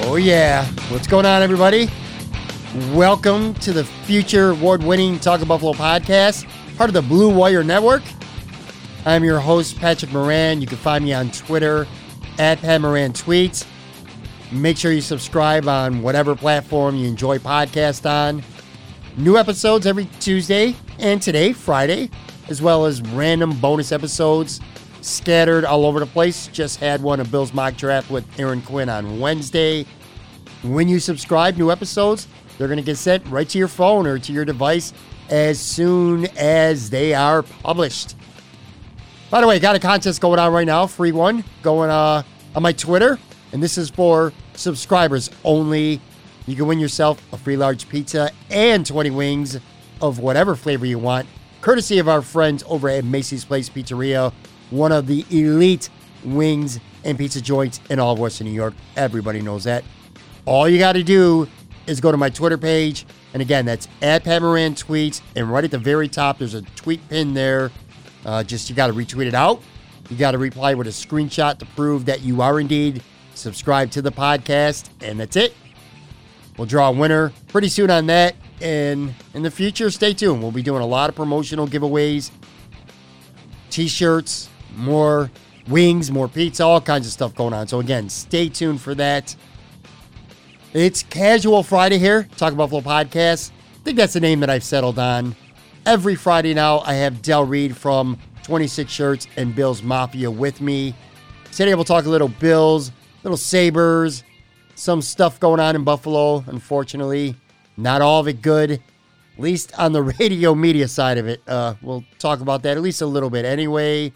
Oh, yeah. What's going on, everybody? Welcome to the future award winning Talk of Buffalo podcast, part of the Blue Wire Network. I'm your host, Patrick Moran. You can find me on Twitter at Pat Moran Tweets. Make sure you subscribe on whatever platform you enjoy podcast on. New episodes every Tuesday and today, Friday, as well as random bonus episodes scattered all over the place. Just had one of Bill's mock draft with Aaron Quinn on Wednesday. When you subscribe, new episodes, they're going to get sent right to your phone or to your device as soon as they are published. By the way, got a contest going on right now, free one, going uh, on my Twitter, and this is for subscribers only. You can win yourself a free large pizza and 20 wings of whatever flavor you want, courtesy of our friends over at Macy's Place Pizzeria, one of the elite wings and pizza joints in all of Western New York. Everybody knows that. All you got to do is go to my Twitter page. And again, that's at Pat Moran Tweets. And right at the very top, there's a tweet pin there. Uh, just you got to retweet it out. You got to reply with a screenshot to prove that you are indeed subscribed to the podcast. And that's it. We'll draw a winner pretty soon on that. And in the future, stay tuned. We'll be doing a lot of promotional giveaways, t shirts, more wings, more pizza, all kinds of stuff going on. So, again, stay tuned for that. It's Casual Friday here, Talk Buffalo Podcast. I think that's the name that I've settled on. Every Friday now, I have Del Reed from 26 Shirts and Bills Mafia with me. Today, we'll talk a little Bills, little Sabres, some stuff going on in Buffalo, unfortunately. Not all of it good, at least on the radio media side of it. Uh, we'll talk about that at least a little bit anyway.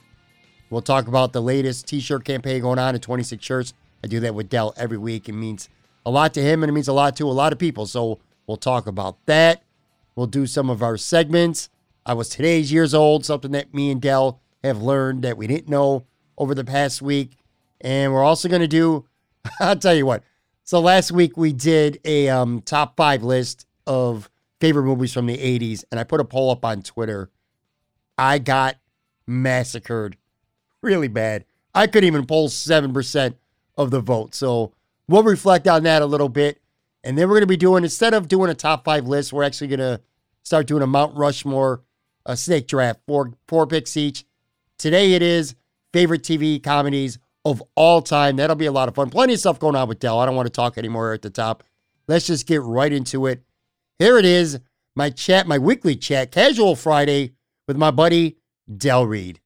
We'll talk about the latest t shirt campaign going on at 26 Shirts. I do that with Del every week. It means a lot to him and it means a lot to a lot of people. So we'll talk about that. We'll do some of our segments. I was today's years old, something that me and Del have learned that we didn't know over the past week. And we're also going to do, I'll tell you what. So last week we did a um, top five list of favorite movies from the 80s, and I put a poll up on Twitter. I got massacred really bad. I couldn't even poll 7% of the vote. So We'll reflect on that a little bit. And then we're going to be doing, instead of doing a top five list, we're actually going to start doing a Mount Rushmore a snake draft, four, four picks each. Today it is favorite TV comedies of all time. That'll be a lot of fun. Plenty of stuff going on with Del. I don't want to talk anymore at the top. Let's just get right into it. Here it is, my chat, my weekly chat, Casual Friday with my buddy Del Reed.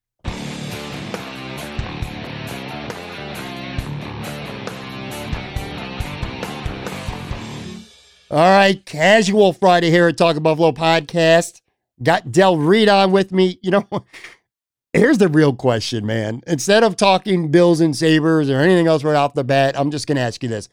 All right, casual Friday here at Talk Buffalo podcast. Got Del Reed on with me. You know, here's the real question, man. Instead of talking Bills and Sabres or anything else right off the bat, I'm just going to ask you this.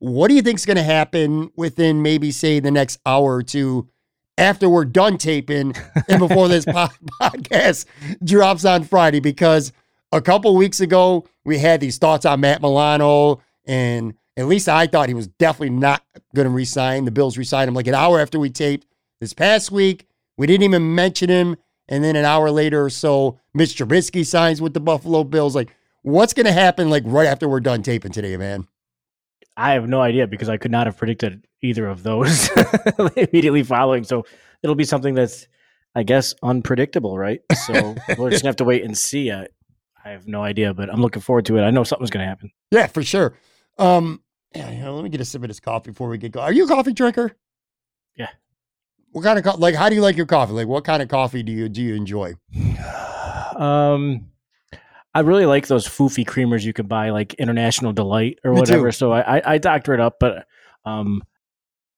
What do you think is going to happen within maybe, say, the next hour or two after we're done taping and before this podcast drops on Friday? Because a couple weeks ago, we had these thoughts on Matt Milano, and at least I thought he was definitely not going to resign. The Bills resigned him like an hour after we taped. This past week, we didn't even mention him. And then an hour later or so, Mitch Trubisky signs with the Buffalo Bills. Like, what's going to happen like right after we're done taping today, man? I have no idea because I could not have predicted either of those immediately following. So it'll be something that's, I guess, unpredictable, right? So we're just gonna have to wait and see. I, I have no idea, but I'm looking forward to it. I know something's gonna happen. Yeah, for sure. Um, yeah, you know, let me get a sip of this coffee before we get going. Are you a coffee drinker? Yeah. What kind of co- like? How do you like your coffee? Like, what kind of coffee do you do you enjoy? Um, I really like those foofy creamers you can buy, like International Delight or Me whatever. too. So I, I, I doctor it up, but um,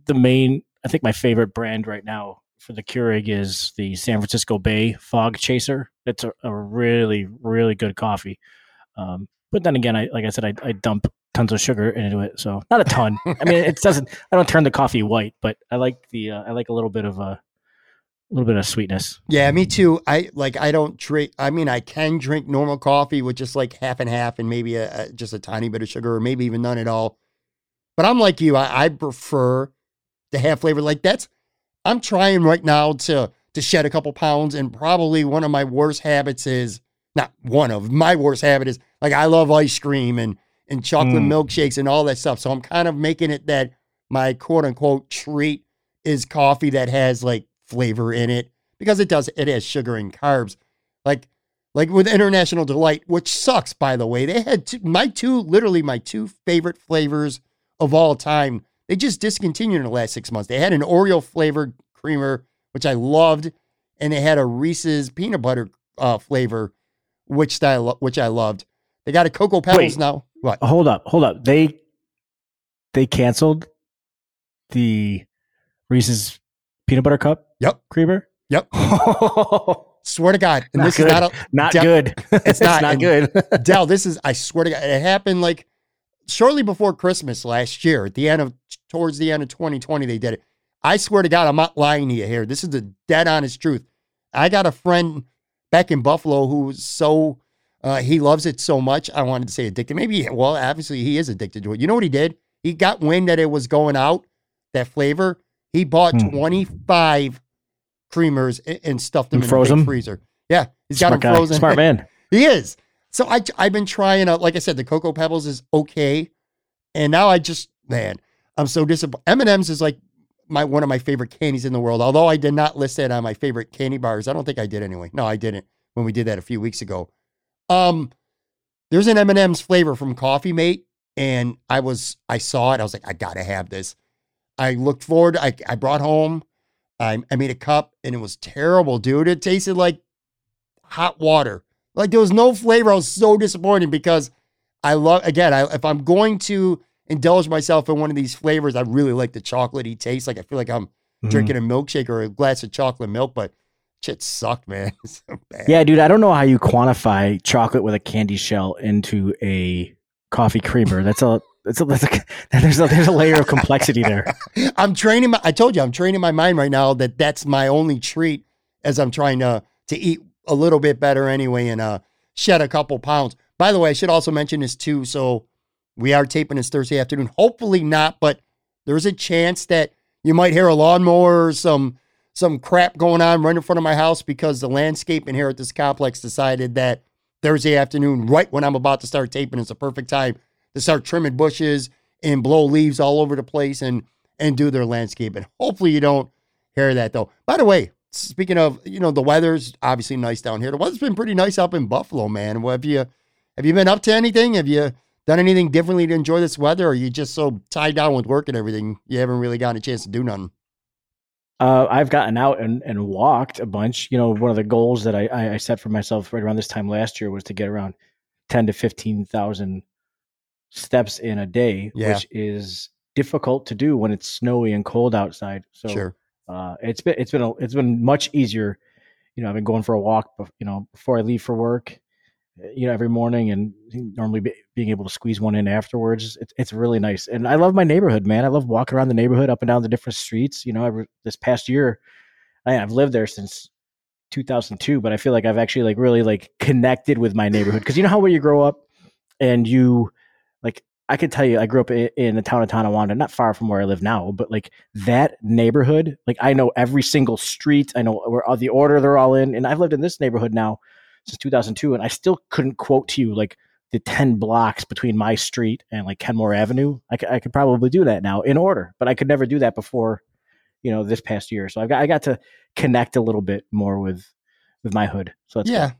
the main, I think my favorite brand right now for the Keurig is the San Francisco Bay Fog Chaser. It's a, a really, really good coffee. Um, but then again, I like I said, I, I dump tons of sugar into it, so not a ton. I mean, it doesn't. I don't turn the coffee white, but I like the uh, I like a little bit of a, a little bit of sweetness. Yeah, me too. I like I don't drink. I mean, I can drink normal coffee with just like half and half, and maybe a, a, just a tiny bit of sugar, or maybe even none at all. But I'm like you. I, I prefer to have flavor. Like that's. I'm trying right now to to shed a couple pounds, and probably one of my worst habits is not one of my worst habit is like I love ice cream and and chocolate Mm. milkshakes and all that stuff. So I'm kind of making it that my quote unquote treat is coffee that has like flavor in it because it does it has sugar and carbs. Like like with International Delight, which sucks by the way. They had two, my two literally my two favorite flavors of all time. They just discontinued in the last 6 months. They had an Oreo flavored creamer which I loved and they had a Reese's peanut butter uh, flavor which I lo- which I loved. They got a Cocoa Pebbles Wait. now. What? Oh, hold up, hold up. They they canceled the Reese's peanut butter cup. Yep. creamer. Yep. Swear to God. And Not this good. is not a not Del- good. It's, not, not, good. Del, this is, I swear to God, it happened like shortly before Christmas last year, at the end of, towards the end of 2020, they did it. I swear to God, I'm not lying to you here. This is the dead honest truth. I got a friend back in Buffalo who was so, uh, he loves it so much. I wanted to say addicted. Maybe, well, obviously he is addicted to it. You know what he did? He got wind that it was going out, that flavor. He bought Hmm. 25 creamers and, and stuffed them And in a freezer. Yeah. He's got Smart them guy. frozen. Smart man. He is. So I I've been trying out. Like I said, the Cocoa Pebbles is okay, and now I just man, I'm so disappointed. M and M's is like my one of my favorite candies in the world. Although I did not list that on my favorite candy bars. I don't think I did anyway. No, I didn't when we did that a few weeks ago. Um, there's an M and M's flavor from Coffee Mate, and I was I saw it. I was like, I gotta have this. I looked forward. I I brought home. I I made a cup, and it was terrible, dude. It tasted like hot water. Like there was no flavor. I was so disappointed because I love again. I, if I'm going to indulge myself in one of these flavors, I really like the chocolatey taste. Like I feel like I'm Mhm. drinking a milkshake or a glass of chocolate milk, but shit sucked, man. So bad. Yeah, dude. I don't know how you quantify chocolate with a candy shell into a coffee creamer. That's a that's a, that's a there's a there's a layer of complexity there. I'm training. My, I told you, I'm training my mind right now that that's my only treat as I'm trying to to eat a little bit better anyway and uh shed a couple pounds. By the way, I should also mention this too. So we are taping this Thursday afternoon. Hopefully not, but there's a chance that you might hear a lawnmower or some some crap going on right in front of my house because the landscaping here at this complex decided that Thursday afternoon, right when I'm about to start taping, is the perfect time to start trimming bushes and blow leaves all over the place and and do their landscaping. Hopefully you don't hear that though. By the way, speaking of, you know, the weather's obviously nice down here. The weather's been pretty nice up in Buffalo, man. Well, have you have you been up to anything? Have you done anything differently to enjoy this weather? Or are you just so tied down with work and everything you haven't really gotten a chance to do nothing? Uh, I've gotten out and, and walked a bunch. You know, one of the goals that I, I, set for myself right around this time last year was to get around ten to fifteen thousand steps in a day, Yeah. which is difficult to do when it's snowy and cold outside. So sure. uh, it's been it's been a, it's been much easier. You know, I've been going for a walk, you know, before I leave for work. You know, every morning, and normally be, being able to squeeze one in afterwards. It's it's really nice, and I love my neighborhood, man. I love walking around the neighborhood, up and down the different streets. You know, this past year, I, I've lived there since 2002, but I feel like I've actually like really like connected with my neighborhood because you know how when you grow up and you like I could tell you I grew up in, in the town of Tonawanda, not far from where I live now, but like that neighborhood, like I know every single street, I know where all the order they're all in, and I've lived in this neighborhood now since 2002, and I still couldn't quote to you like the 10 blocks between my street and like Kenmore Avenue. I, c- I could probably do that now in order, but I could never do that before, you know, this past year. So I got I got to connect a little bit more with with my hood. So that's yeah.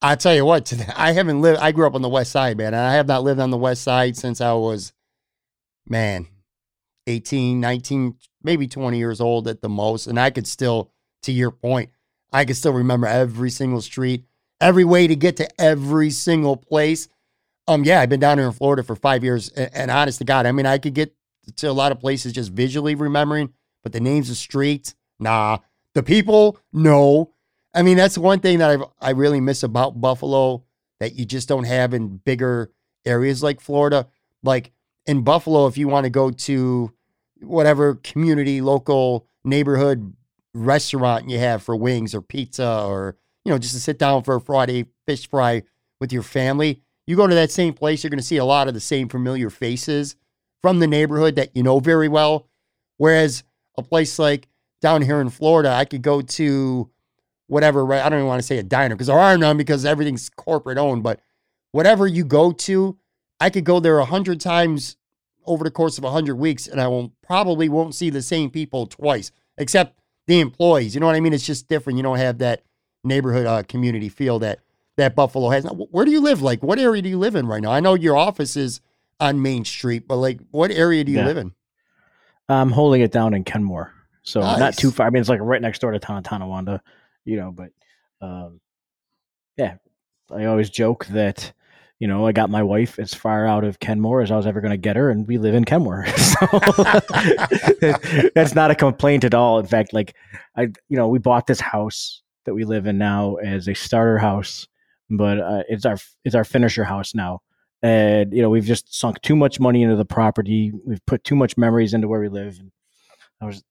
I tell you what, I haven't lived. I grew up on the west side, man, and I have not lived on the west side since I was, man, 18, 19, maybe 20 years old at the most. And I could still, to your point, I could still remember every single street, every way to get to every single place. Um, yeah, I've been down here in Florida for five years, and, and honest to God, I mean, I could get to a lot of places just visually remembering, but the names of streets, nah. The people, no. I mean, that's one thing that I I really miss about Buffalo that you just don't have in bigger areas like Florida. Like in Buffalo, if you want to go to whatever community, local neighborhood restaurant you have for wings or pizza or you know just to sit down for a Friday fish fry with your family, you go to that same place, you're going to see a lot of the same familiar faces from the neighborhood that you know very well. Whereas a place like down here in Florida, I could go to whatever, right? I don't even want to say a diner because there are none because everything's corporate owned, but whatever you go to, I could go there a hundred times over the course of a hundred weeks and I won't probably won't see the same people twice, except the employees. You know what I mean? It's just different. You don't have that neighborhood uh, community feel that that Buffalo has. Now, where do you live? Like, what area do you live in right now? I know your office is on Main Street, but like, what area do you Yeah. live in? I'm holding it down in Kenmore, so not too far. I mean, it's like right next door to Ton- Tonawanda, you know. But um, yeah, I always joke that you know I got my wife as far out of Kenmore as I was ever going to get her, and we live in Kenmore, so that's not a complaint at all. In fact, like I, you know, we bought this house that we live in now as a starter house, but uh, it's our it's our finisher house now. And you know we've just sunk too much money into the property. We've put too much memories into where we live. And i was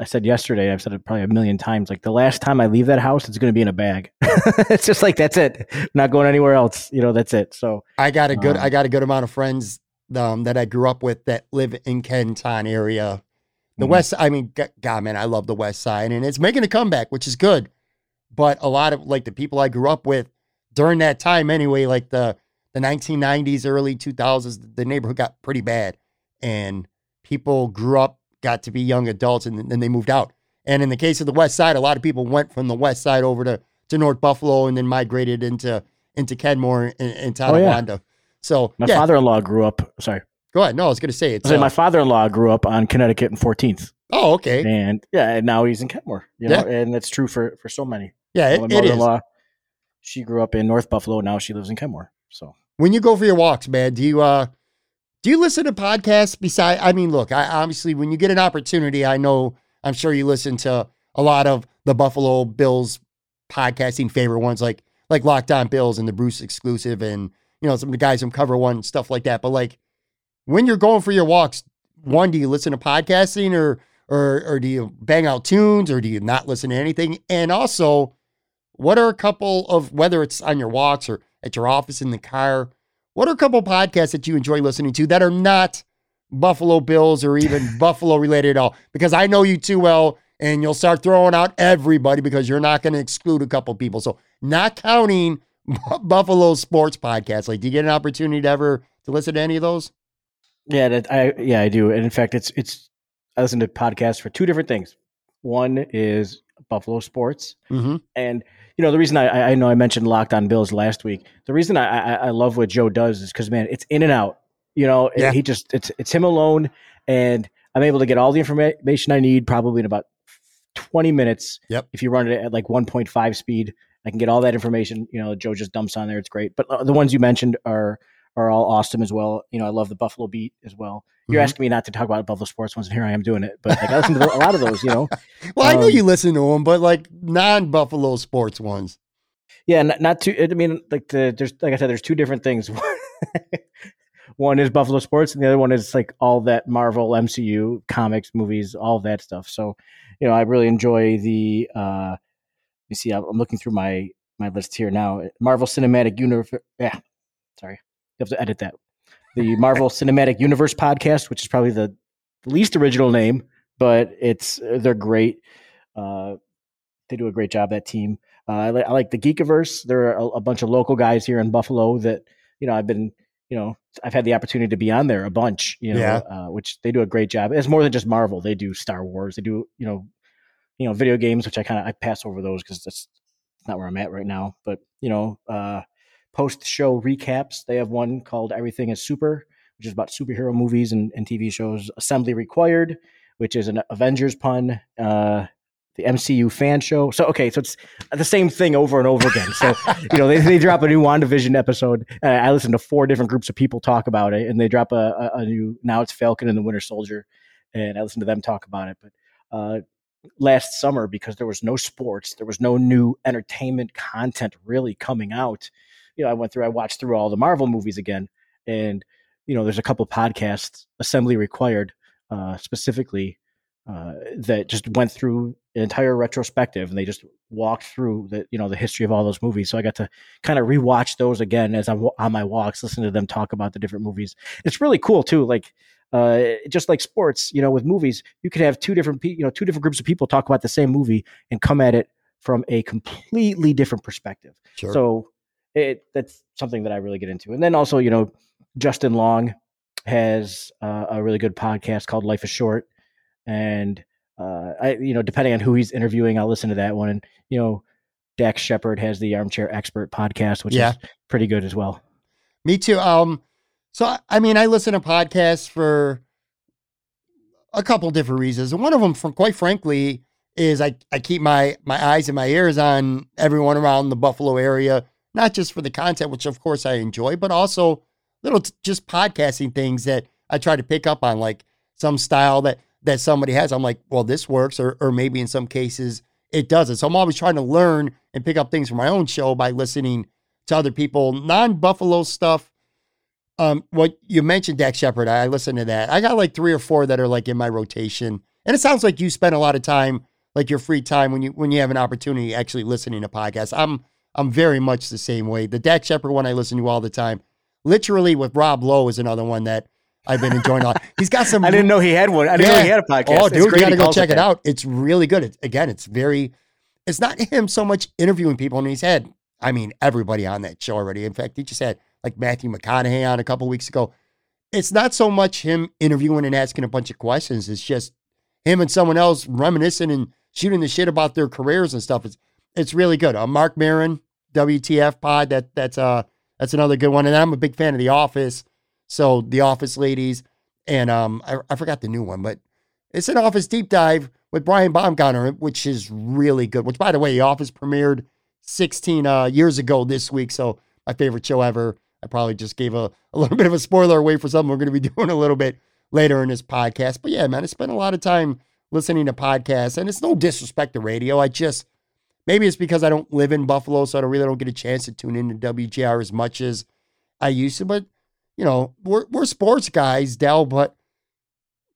i said yesterday i've said it probably a million times like the last time i leave that house it's going to be in a bag. It's just like that's it. I'm not going anywhere else. You know that's it. So I got a good Um, I got a good amount of friends um, that I grew up with that live in Kenton area. The Mhm. west I mean god man, I love the west side and it's making a comeback, which is good. But a lot of like the people I grew up with during that time anyway, like the the 1990s, early 2000s, the neighborhood got pretty bad and people grew up, got to be young adults and then they moved out. And in the case of the west side, a lot of people went from the west side over to to North Buffalo and then migrated into into Kenmore and, and Oh, yeah. So my yeah, father-in-law grew up sorry go ahead. No, I was gonna say it's. I uh, my father-in-law grew up on connecticut and 14th oh, okay. and yeah and now he's in kenmore you know Yeah. and that's true for for so many Yeah, it, it is. mother-in-law she grew up in north buffalo now she lives in kenmore so When you go for your walks, man, do you uh do you listen to podcasts beside I mean, look, I obviously when you get an opportunity, I know I'm sure you listen to a lot of the Buffalo Bills podcasting favorite ones like like Locked On Bills and the Bruce exclusive and you know some of the guys from Cover One and stuff like that. But like when you're going for your walks, one, do you listen to podcasting or or or do you bang out tunes or do you not listen to anything? And also, what are a couple of whether it's on your walks or at your office in the car, what are a couple podcasts that you enjoy listening to that are not Buffalo Bills or even Buffalo related at all? Because I know you too well and you'll start throwing out everybody because you're not going to exclude a couple people. So, not counting Buffalo sports podcasts, like do you get an opportunity to ever to listen to any of those? Yeah, that I yeah I do, and in fact, it's it's I listen to podcasts for two different things. One is Buffalo sports, Mm-hmm. and you know the reason I I- know I mentioned Locked On Bills last week. The reason I I, I love what Joe does is because man, it's in and out. You know, Yeah. he just it's it's him alone, and I'm able to get all the information I need probably in about 20 minutes. Yep. If you run it at like 1.5 speed, I can get all that information. You know, Joe just dumps on there. It's great. But uh, the ones you mentioned are are all awesome as well. You know, I love the Buffalo Beat as well. You're Mhm. asking me not to talk about Buffalo sports ones, and here I am doing it. But like, I listen to a lot of those. You know, Well, I know Um, you listen to them, but like non-Buffalo sports ones. Yeah, not, not too. I mean, like the there's like I said, there's two different things. one is Buffalo sports, and the other one is like all that Marvel, MCU, comics, movies, all that stuff. So, you know, I really enjoy the. uh You see, I'm looking through my my list here now. Marvel Cinematic Universe. Yeah, sorry, have to edit that. The Marvel Cinematic Universe podcast, which is probably the least original name, but it's they're great. Uh, they do a great job. That team. Uh, I, li- I like the Geekiverse. There are a, a bunch of local guys here in Buffalo that you know I've been you know I've had the opportunity to be on there a bunch. You know, Yeah. uh, which they do a great job. It's more than just Marvel. They do Star Wars. They do you know you know video games, which I kind of I pass over those because that's not where I'm at right now. But you know, uh, post show recaps. They have one called Everything is Super, which is about superhero movies and, and TV shows. Assembly Required, which is an Avengers pun. Uh, the MCU fan show. So okay, so it's the same thing over and over again. So you know they, they drop a new WandaVision episode. Uh, I listen to four different groups of people talk about it, and they drop a, a, a new now it's Falcon and the Winter Soldier, and I listen to them talk about it. But uh, last summer, because there was no sports, there was no new entertainment content really coming out. You know, I went through, I watched through all the Marvel movies again, and you know, there's a couple podcasts, Assembly Required, uh, specifically uh, that just went through an entire retrospective and they just walked through the you know the history of all those movies. So i got to kind of rewatch those again as i'm on my walks listen to them talk about the different movies. It's really cool too like uh, just like sports you know with movies you could have two different pe- you know two different groups of people talk about the same movie and come at it from a completely different perspective. Sure. so it that's something that I really get into. And then also, you know, Justin Long has uh, a really good podcast called Life is Short, and uh, I, you know, depending on who he's interviewing, I'll listen to that one. And you know, Dax Shepard has the Armchair Expert podcast, which Yeah. is pretty good as well. Me too. Um, so I- mean, I listen to podcasts for a couple different reasons, and one of them, for quite frankly, is I I keep my my eyes and my ears on everyone around the Buffalo area, not just for the content, which of course I enjoy, but also little t- just podcasting things that I try to pick up on, like some style that that somebody has. I'm like, well, this works, or or maybe in some cases it doesn't. So I'm always trying to learn and pick up things from my own show by listening to other people, non Buffalo stuff. Um, what you mentioned, Dax Shepard, I listened to that. I got like three or four that are like in my rotation, and it sounds like you spend a lot of time, like your free time, when you when you have an opportunity, actually listening to podcasts. I'm I'm very much the same way. The Dax Shepard one I listen to all the time. Literally, with Rob Lowe is another one that I've been enjoying a lot. He's got some. I didn't know he had one. I didn't know he had a podcast. Oh, dude, you got to go check it out. It's really good. It's, again, it's very. It's not him so much interviewing people, and he's had, I mean, everybody on that show already. In fact, he just had like Matthew McConaughey on a couple weeks ago. It's not so much him interviewing and asking a bunch of questions. It's just him and someone else reminiscing and shooting the shit about their careers and stuff. It's it's really good. Uh, Marc Maron, WTF Pod. That that's uh that's another good one. And I'm a big fan of The Office. So The Office ladies, and um I, I forgot the new one, but it's an Office deep dive with Brian Baumgartner, which is really good. Which, by the way, The Office premiered 16 uh, years ago this week. So my favorite show ever. I probably just gave a, a little bit of a spoiler away for something we're going to be doing a little bit later in this podcast. But yeah, man, I spent a lot of time listening to podcasts, and it's no disrespect to radio. I just maybe it's because I don't live in Buffalo, so I don't really don't get a chance to tune into WGR as much as I used to. But you know, we're we're sports guys, Del, but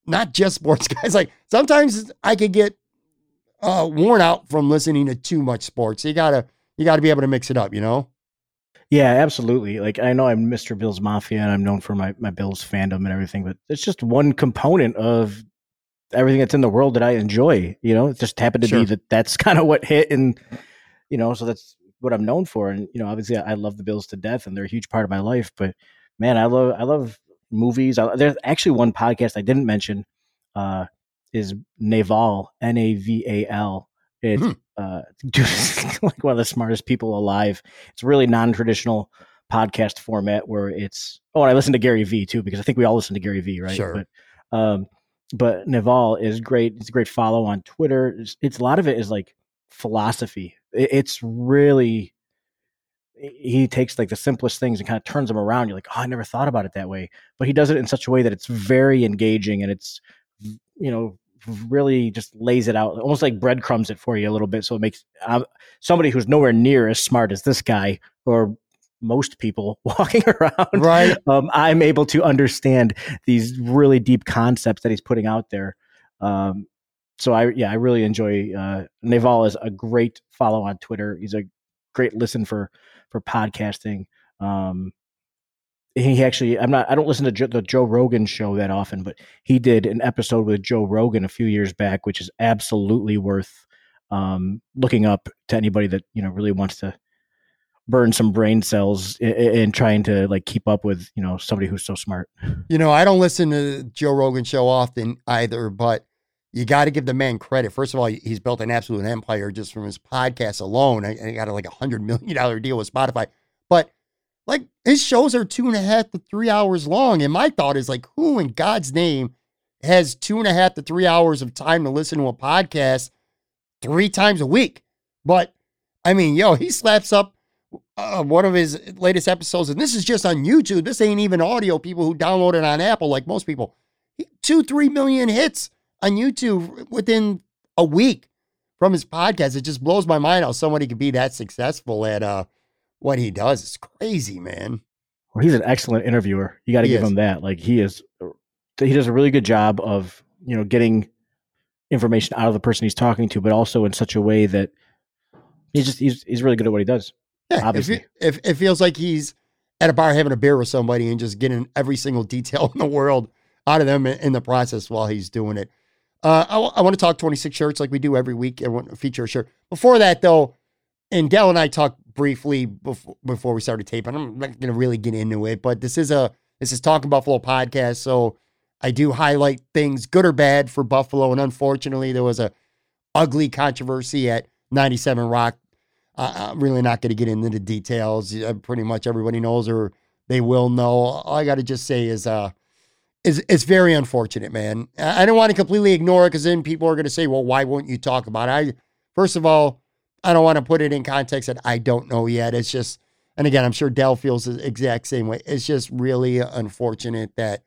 not just sports guys. Like sometimes I could get uh, worn out from listening to too much sports. You gotta you gotta be able to mix it up, you know. Yeah, absolutely. Like I know I'm Mr. Bills Mafia and I'm known for my, my Bills fandom and everything, but it's just one component of everything that's in the world that I enjoy. You know, it just happened to Sure. be that that's kind of what hit, and you know, so that's what I'm known for. And you know, obviously, I love the Bills to death, and they're a huge part of my life. But man, I love I love movies. I, there's actually one podcast I didn't mention uh, is Naval N A V A L. It's Hmm. uh, just like one of the smartest people alive. It's really non-traditional podcast format where it's oh and I listen to Gary Vee too because I think we all listen to Gary Vee right Sure. but um but Naval is great it's a great follow on Twitter it's, it's a lot of it is like philosophy It- it's really he takes like the simplest things and kind of turns them around. You're like, oh, I never thought about it that way. But he does it in such a way that it's very engaging and it's, you know, really just lays it out, almost like breadcrumbs it for you a little bit. So it makes um, somebody who's nowhere near as smart as this guy or most people walking around, right? Um, I'm able to understand these really deep concepts that he's putting out there. Um, so I, yeah, I really enjoy. Uh, Naval is a great follow on Twitter. He's a great listen for for podcasting. Um, he actually, I'm not, I don't listen to Joe, the Joe Rogan show that often, but he did an episode with Joe Rogan a few years back, which is absolutely worth um, looking up to anybody that you know really wants to burn some brain cells and trying to like keep up with you know somebody who's so smart. You know, I don't listen to Joe Rogan show often either, but you got to give the man credit. First of all, he's built an absolute empire just from his podcast alone. I, I got a, like a hundred million dollar deal with Spotify, but like his shows are two and a half to three hours long. And my thought is like, who in God's name has two and a half to three hours of time to listen to a podcast three times a week? But I mean, yo, he slaps up uh, one of his latest episodes, and this is just on YouTube. This ain't even audio. People who download it on Apple, like most people, two, three million hits on YouTube within a week from his podcast. It just blows my mind how somebody could be that successful at uh, what he does. It's crazy, man. Well, he's an excellent interviewer. You got to give is. him that. Like he is, he does a really good job of you know getting information out of the person he's talking to, but also in such a way that he's just he's he's really good at what he does. Yeah, obviously, if, if it feels like he's at a bar having a beer with somebody and just getting every single detail in the world out of them in the process while he's doing it. Uh, I, w- I want to talk 26 shirts like we do every week. I want to feature a shirt. Before that, though, and Del and I talked briefly before before we started taping. I'm not going to really get into it, but this is a this is talking Buffalo podcast, so I do highlight things good or bad for Buffalo. And unfortunately, there was a ugly controversy at 97 Rock. Uh, I'm really not going to get into the details. Pretty much everybody knows or they will know. All I got to just say is uh is it's very unfortunate, man. I don't want to completely ignore it because then people are going to say, "Well, why won't you talk about it?" I first of all, I don't want to put it in context that I don't know yet. It's just, and again, I'm sure Del feels the exact same way. It's just really unfortunate that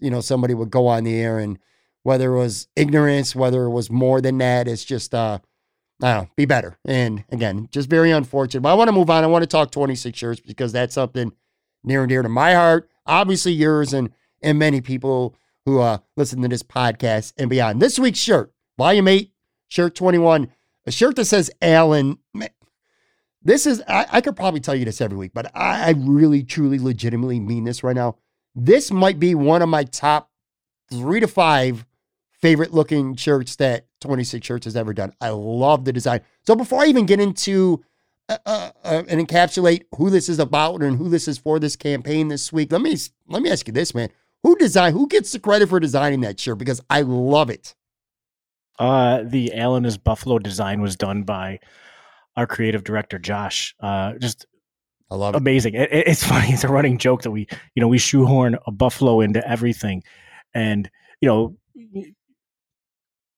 you know somebody would go on the air and whether it was ignorance, whether it was more than that, it's just uh. Don't know, be better. And again, just very unfortunate. But I want to move on. I want to talk 26 shirts because that's something near and dear to my heart, obviously yours, and and many people who uh, listen to this podcast and beyond. This week's shirt, Volume 8, Shirt 21, a shirt that says Allen. This is, I, I could probably tell you this every week, but I, I really, truly, legitimately mean this right now. This might be one of my top three to five favorite looking shirts that 26 Shirts has ever done. I love the design. So before I even get into uh, uh, uh, and encapsulate who this is about and who this is for this campaign this week, let me let me ask you this, man. Who design? Who gets the credit for designing that shirt? Because I love it. Uh, the Allen is Buffalo design was done by our creative director Josh. Uh, just I love amazing. It. It, it's funny. It's a running joke that we, you know, we shoehorn a buffalo into everything, and you know,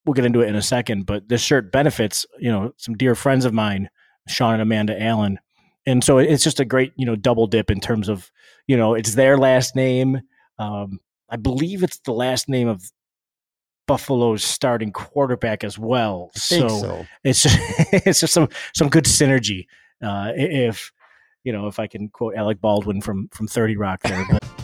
we'll get into it in a second. But this shirt benefits, you know, some dear friends of mine, Sean and Amanda Allen, and so it's just a great, you know, double dip in terms of, you know, it's their last name um, I believe it's the last name of Buffalo's starting quarterback as well. So, so, it's just, it's just some some good synergy. Uh, if you know, if I can quote Alec Baldwin from from Thirty Rock there. But.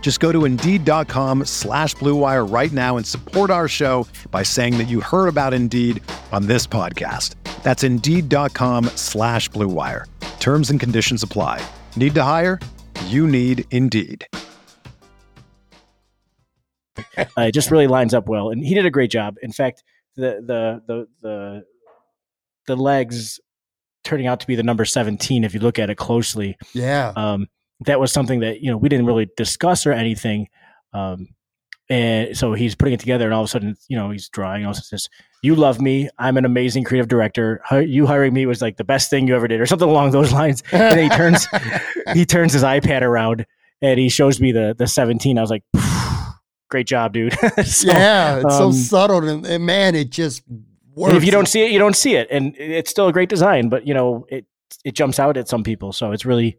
Just go to Indeed.com slash BlueWire right now and support our show by saying that you heard about Indeed on this podcast. That's Indeed.com slash BlueWire. Terms and conditions apply. Need to hire? You need Indeed. uh, it just really lines up well, and he did a great job. In fact, the the the the the legs turning out to be the number 17 if you look at it closely Yeah. um, that was something that you know we didn't really discuss or anything um, and so he's putting it together and all of a sudden you know he's drawing. And also says you love me. I'm an amazing creative director. You hiring me was like the best thing you ever did or something along those lines. And he turns he turns his ipad around and he shows me the the 17 i was like great job dude. So, yeah. It's so um, subtle and, and man, it just works. and if you don't see it you don't see it. And it's still a great design but you know it it jumps out at some people. So it's really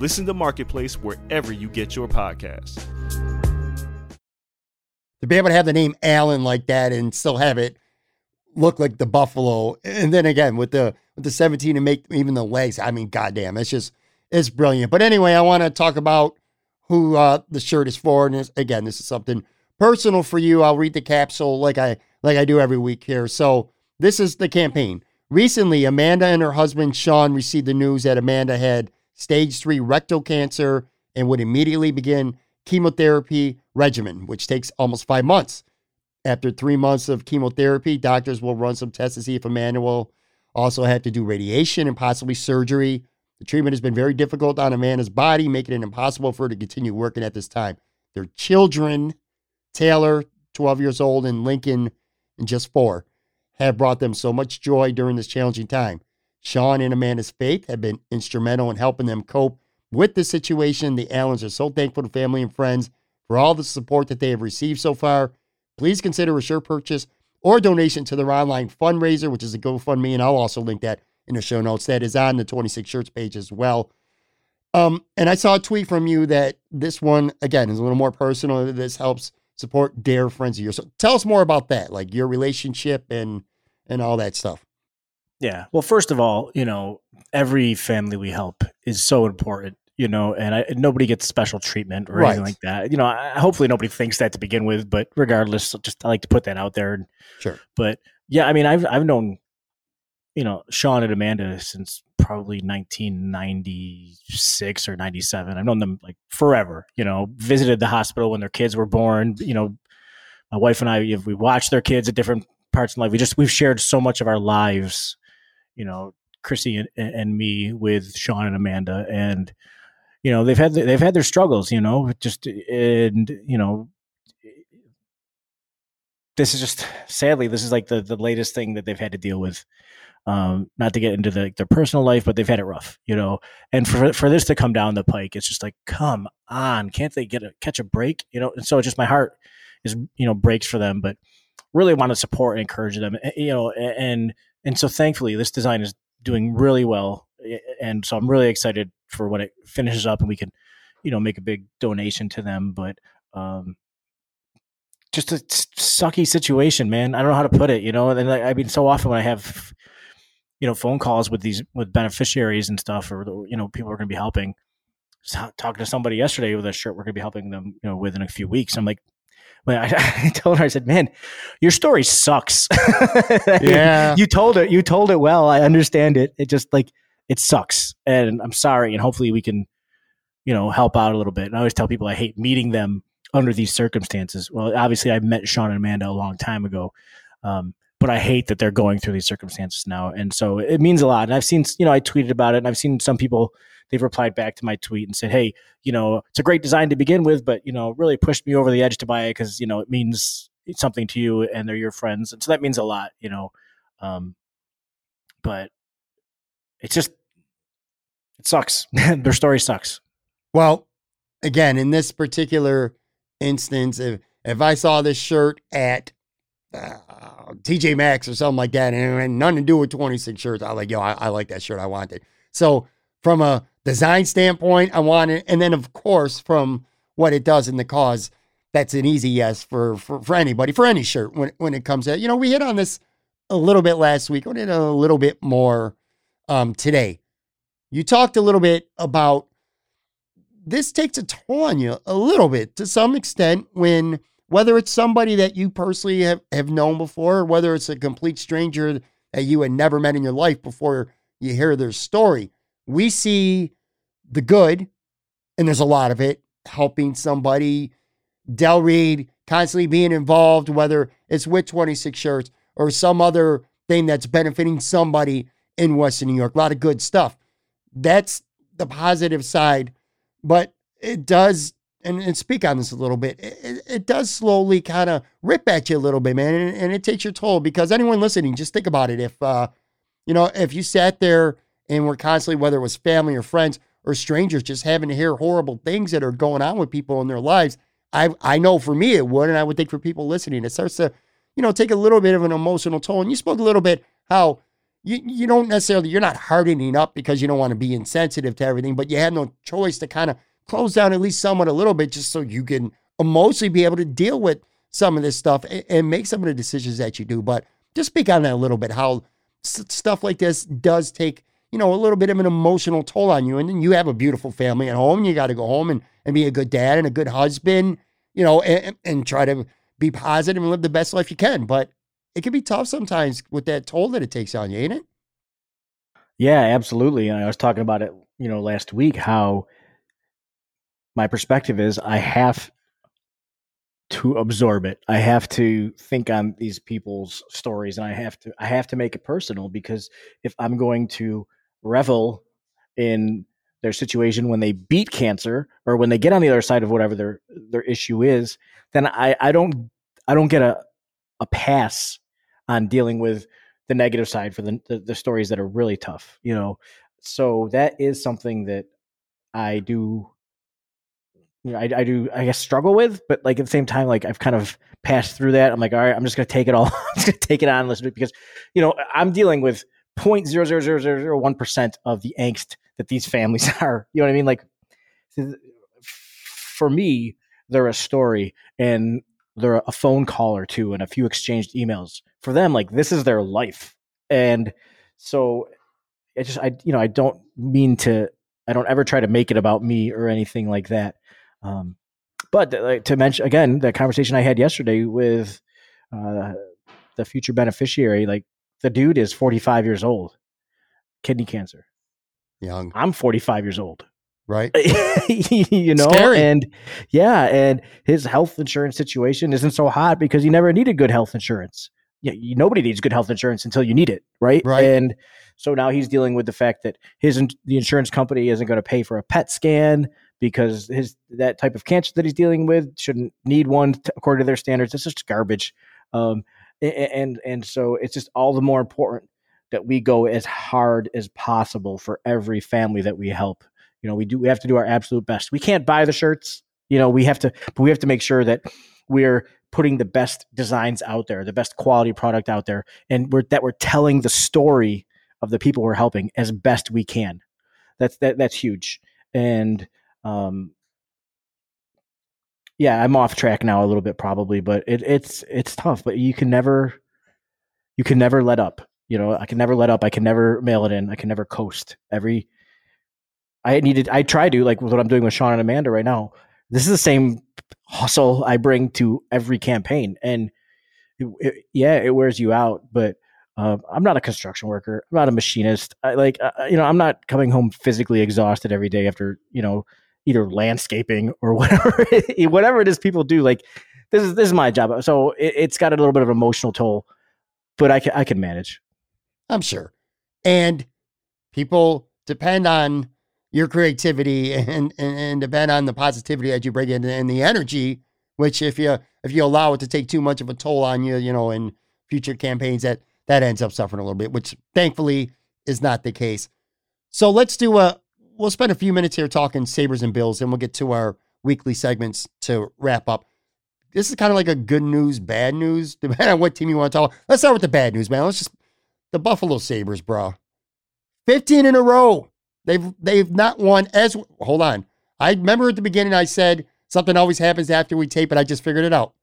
Listen to Marketplace wherever you get your podcasts. to be able to have the name Allen like that and still have it look like the Buffalo, and then again with the with the 17 and make even the legs. I mean, goddamn, it's just it's brilliant. But anyway, I want to talk about who uh, the shirt is for, and again, this is something personal for you. I'll read the capsule like I like I do every week here. So this is the campaign. Recently, Amanda and her husband Sean received the news that Amanda had stage three rectal cancer and would immediately begin chemotherapy regimen, which takes almost five months. After three months of chemotherapy, doctors will run some tests to see if Emmanuel also had to do radiation and possibly surgery. The treatment has been very difficult on Amanda's body, making it impossible for her to continue working at this time. Their children, Taylor, 12 years old, and Lincoln, and just four, have brought them so much joy during this challenging time. Sean and Amanda's faith have been instrumental in helping them cope with the situation. The Allens are so thankful to family and friends for all the support that they have received so far. Please consider a shirt purchase or donation to their online fundraiser, which is a GoFundMe, and I'll also link that in the show notes. That is on the 26 Shirts page as well. Um, and I saw a tweet from you that this one, again, is a little more personal. This helps support Dare Friends of yours. So tell us more about that, like your relationship and and all that stuff. Yeah. Well, first of all, you know, every family we help is so important, you know, and I, nobody gets special treatment or anything like that. You know, I, hopefully nobody thinks that to begin with, but regardless, just I like to put that out there. Sure. But yeah, I mean, I've I've known, you know, Sean and Amanda since probably 1996 or 97. I've known them like forever. You know, visited the hospital when their kids were born. You know, my wife and I, we watched their kids at different parts in life, we just we've shared so much of our lives. You know, Chrissy and, and me with Sean and Amanda, and you know they've had they've had their struggles. You know, just and you know this is just sadly this is like the the latest thing that they've had to deal with um not to get into the, their personal life but they've had it rough you know and for for this to come down the pike it's just like come on can't they get a catch a break you know and so just my heart is you know breaks for them but really want to support and encourage them eh, you know and and so thankfully this design is doing really well and so i'm really excited for when it finishes up and we can you know make a big donation to them but um just a sucky situation, man. I don't know how to put it, you know. And I, I mean, so often when I have, you know, phone calls with these with beneficiaries and stuff, or you know, people are going to be helping. Talking to somebody yesterday with a shirt we're going to be helping them, you know, within a few weeks. I'm like, when I, I told her, I said, "Man, your story sucks." Yeah. you told it. You told it well. I understand it. It just like it sucks, and I'm sorry. And hopefully we can, you know, help out a little bit. And I always tell people I hate meeting them under these circumstances. Well, obviously, I met Sean and Amanda a long time ago, um, but I hate that they're going through these circumstances now, and so it means a lot. And I've seen, you know, I tweeted about it, and I've seen some people they've replied back to my tweet and said, "Hey, you know, it's a great design to begin with, but you know, really pushed me over the edge to buy it because you know it means something to you, and they're your friends, and so that means a lot, you know." Um, but it's just it sucks. Their story sucks. Well, again, in this particular instance, if if I saw this shirt at uh, TJ Maxx or something like that, and it nothing to do with 26 shirts, I like, yo, I, I like that shirt. I want it. So from a design standpoint, I want it. And then of course, from what it does in the cause, that's an easy yes for for, for anybody, for any shirt when, when it comes to, you know, we hit on this a little bit last week. We did a little bit more um, today. You talked a little bit about this takes a toll on you a little bit to some extent when whether it's somebody that you personally have, have known before, or whether it's a complete stranger that you had never met in your life before you hear their story. We see the good, and there's a lot of it, helping somebody. Del Reed constantly being involved, whether it's with 26 shirts or some other thing that's benefiting somebody in Western New York. A lot of good stuff. That's the positive side, but it does, and, and speak on this a little bit, it, it does slowly kind of rip at you a little bit, man, and, and, it takes your toll because anyone listening, just think about it. If, uh, you know, if you sat there and we're constantly, whether it was family or friends or strangers, just having to hear horrible things that are going on with people in their lives, I, I know for me it would, and I would think for people listening, it starts to, you know, take a little bit of an emotional toll. And you spoke a little bit how you, you don't necessarily, you're not hardening up because you don't want to be insensitive to everything, but you have no choice to kind of close down at least somewhat a little bit just so you can emotionally be able to deal with some of this stuff and, and make some of the decisions that you do. But just speak on that a little bit, how s- stuff like this does take, you know, a little bit of an emotional toll on you. And then you have a beautiful family at home. You got to go home and, and be a good dad and a good husband, you know, and, and try to be positive and live the best life you can. But it can be tough sometimes with that toll that it takes on you, ain't it? Yeah, absolutely. And I was talking about it, you know, last week how my perspective is I have to absorb it. I have to think on these people's stories and I have to I have to make it personal because if I'm going to revel in their situation when they beat cancer or when they get on the other side of whatever their their issue is, then I, I don't I don't get a a pass on dealing with the negative side for the, the, the stories that are really tough, you know. So that is something that I do you know, I, I do I guess struggle with, but like at the same time, like I've kind of passed through that. I'm like, all right, I'm just gonna take it all, I'm just gonna take it on listen to it because you know I'm dealing with 0.00001 percent of the angst that these families are. You know what I mean? Like for me, they're a story and they're a phone call or two and a few exchanged emails. For them, like this is their life. And so it just I you know, I don't mean to I don't ever try to make it about me or anything like that. Um, but like to mention again, the conversation I had yesterday with uh, the future beneficiary, like the dude is 45 years old, kidney cancer. Young. I'm 45 years old. Right. you know, Scary. and yeah, and his health insurance situation isn't so hot because he never needed good health insurance. Yeah, you, nobody needs good health insurance until you need it, right? Right. And so now he's dealing with the fact that his the insurance company isn't going to pay for a PET scan because his that type of cancer that he's dealing with shouldn't need one to, according to their standards. It's just garbage. Um, and and so it's just all the more important that we go as hard as possible for every family that we help. You know, we do we have to do our absolute best. We can't buy the shirts. You know, we have to, but we have to make sure that we're putting the best designs out there, the best quality product out there, and we're that we're telling the story of the people we're helping as best we can. That's that that's huge. And um yeah, I'm off track now a little bit probably, but it, it's it's tough. But you can never you can never let up. You know, I can never let up. I can never mail it in. I can never coast. Every I needed. I try to like what I'm doing with Sean and Amanda right now. This is the same hustle I bring to every campaign, and it, it, yeah, it wears you out. But uh, I'm not a construction worker. I'm not a machinist. I like uh, you know I'm not coming home physically exhausted every day after you know either landscaping or whatever whatever it is people do. Like this is this is my job, so it, it's got a little bit of emotional toll, but I can I can manage. I'm sure. And people depend on your creativity and, and, and depend on the positivity that you bring in and the energy, which if you if you allow it to take too much of a toll on you, you know, in future campaigns, that that ends up suffering a little bit, which thankfully is not the case. So let's do a we'll spend a few minutes here talking Sabres and Bills, and we'll get to our weekly segments to wrap up. This is kind of like a good news, bad news, depending on what team you want to talk. about. Let's start with the bad news, man. Let's just the Buffalo Sabres, bro. 15 in a row. They've they've not won as hold on. I remember at the beginning I said something always happens after we tape it. I just figured it out.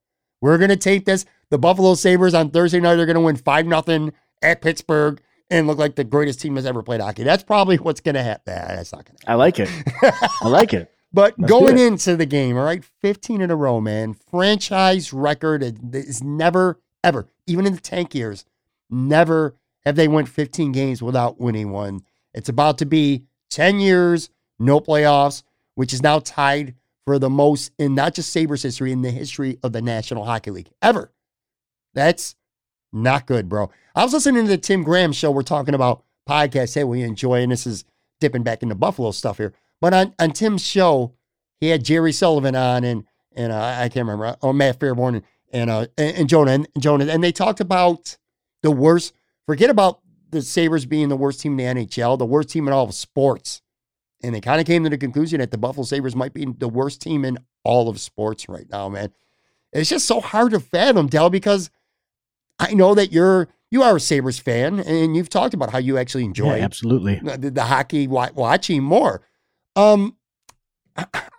We're gonna tape this. The Buffalo Sabres on Thursday night are gonna win 5 nothing at Pittsburgh and look like the greatest team has ever played hockey. That's probably what's gonna happen. That's not gonna happen. I like it. I like it. But Let's going into the game, all right, 15 in a row, man. Franchise record is never, ever, even in the tank years, never have they went 15 games without winning one. It's about to be 10 years, no playoffs, which is now tied for the most in not just Sabres history, in the history of the National Hockey League ever. That's not good, bro. I was listening to the Tim Graham show. We're talking about podcasts. Hey, we enjoy, and this is dipping back into Buffalo stuff here. But on, on Tim's show, he had Jerry Sullivan on and and uh, I can't remember oh Matt Fairburn and and, uh, and, and Jonah and Jonah and they talked about the worst. Forget about the Sabres being the worst team in the NHL, the worst team in all of sports, and they kind of came to the conclusion that the Buffalo Sabres might be the worst team in all of sports right now. Man, it's just so hard to fathom, Del, because I know that you're you are a Sabres fan and you've talked about how you actually enjoy Yeah, absolutely. the, the hockey wa- watching more. Um,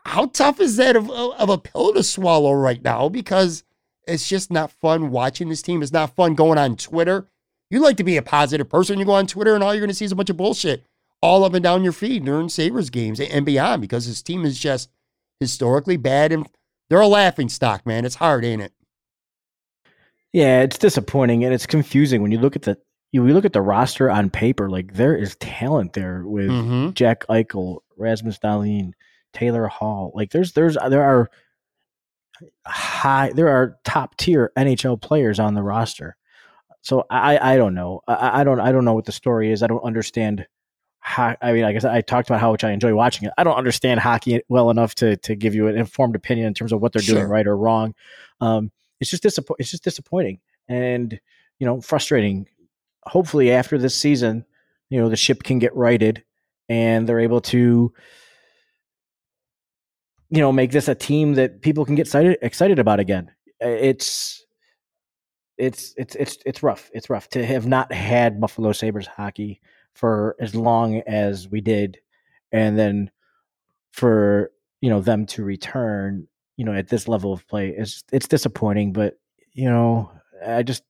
how tough is that of, of a pill to swallow right now? Because it's just not fun watching this team. It's not fun going on Twitter. You like to be a positive person. You go on Twitter and all you're going to see is a bunch of bullshit all up and down your feed during Sabres games and beyond because this team is just historically bad and they're a laughing stock, man. It's hard, ain't it? Yeah, it's disappointing and it's confusing when you look at the you we look at the roster on paper. Like there is talent there with Mm-hmm. Jack Eichel, Rasmus Dahlin, Taylor Hall. Like there's there's there are high there are top tier NHL players on the roster. So I I don't know. I, I don't I don't know what the story is. I don't understand how I mean I guess I talked about how much I enjoy watching it. I don't understand hockey well enough to to give you an informed opinion in terms of what they're Sure. doing right or wrong. Um it's just disappoint it's just disappointing and you know frustrating. Hopefully after this season, you know, the ship can get righted and they're able to you know make this a team that people can get excited excited about again it's it's it's it's it's rough it's rough to have not had buffalo sabres hockey for as long as we did and then for you know them to return you know at this level of play it's it's disappointing but you know i just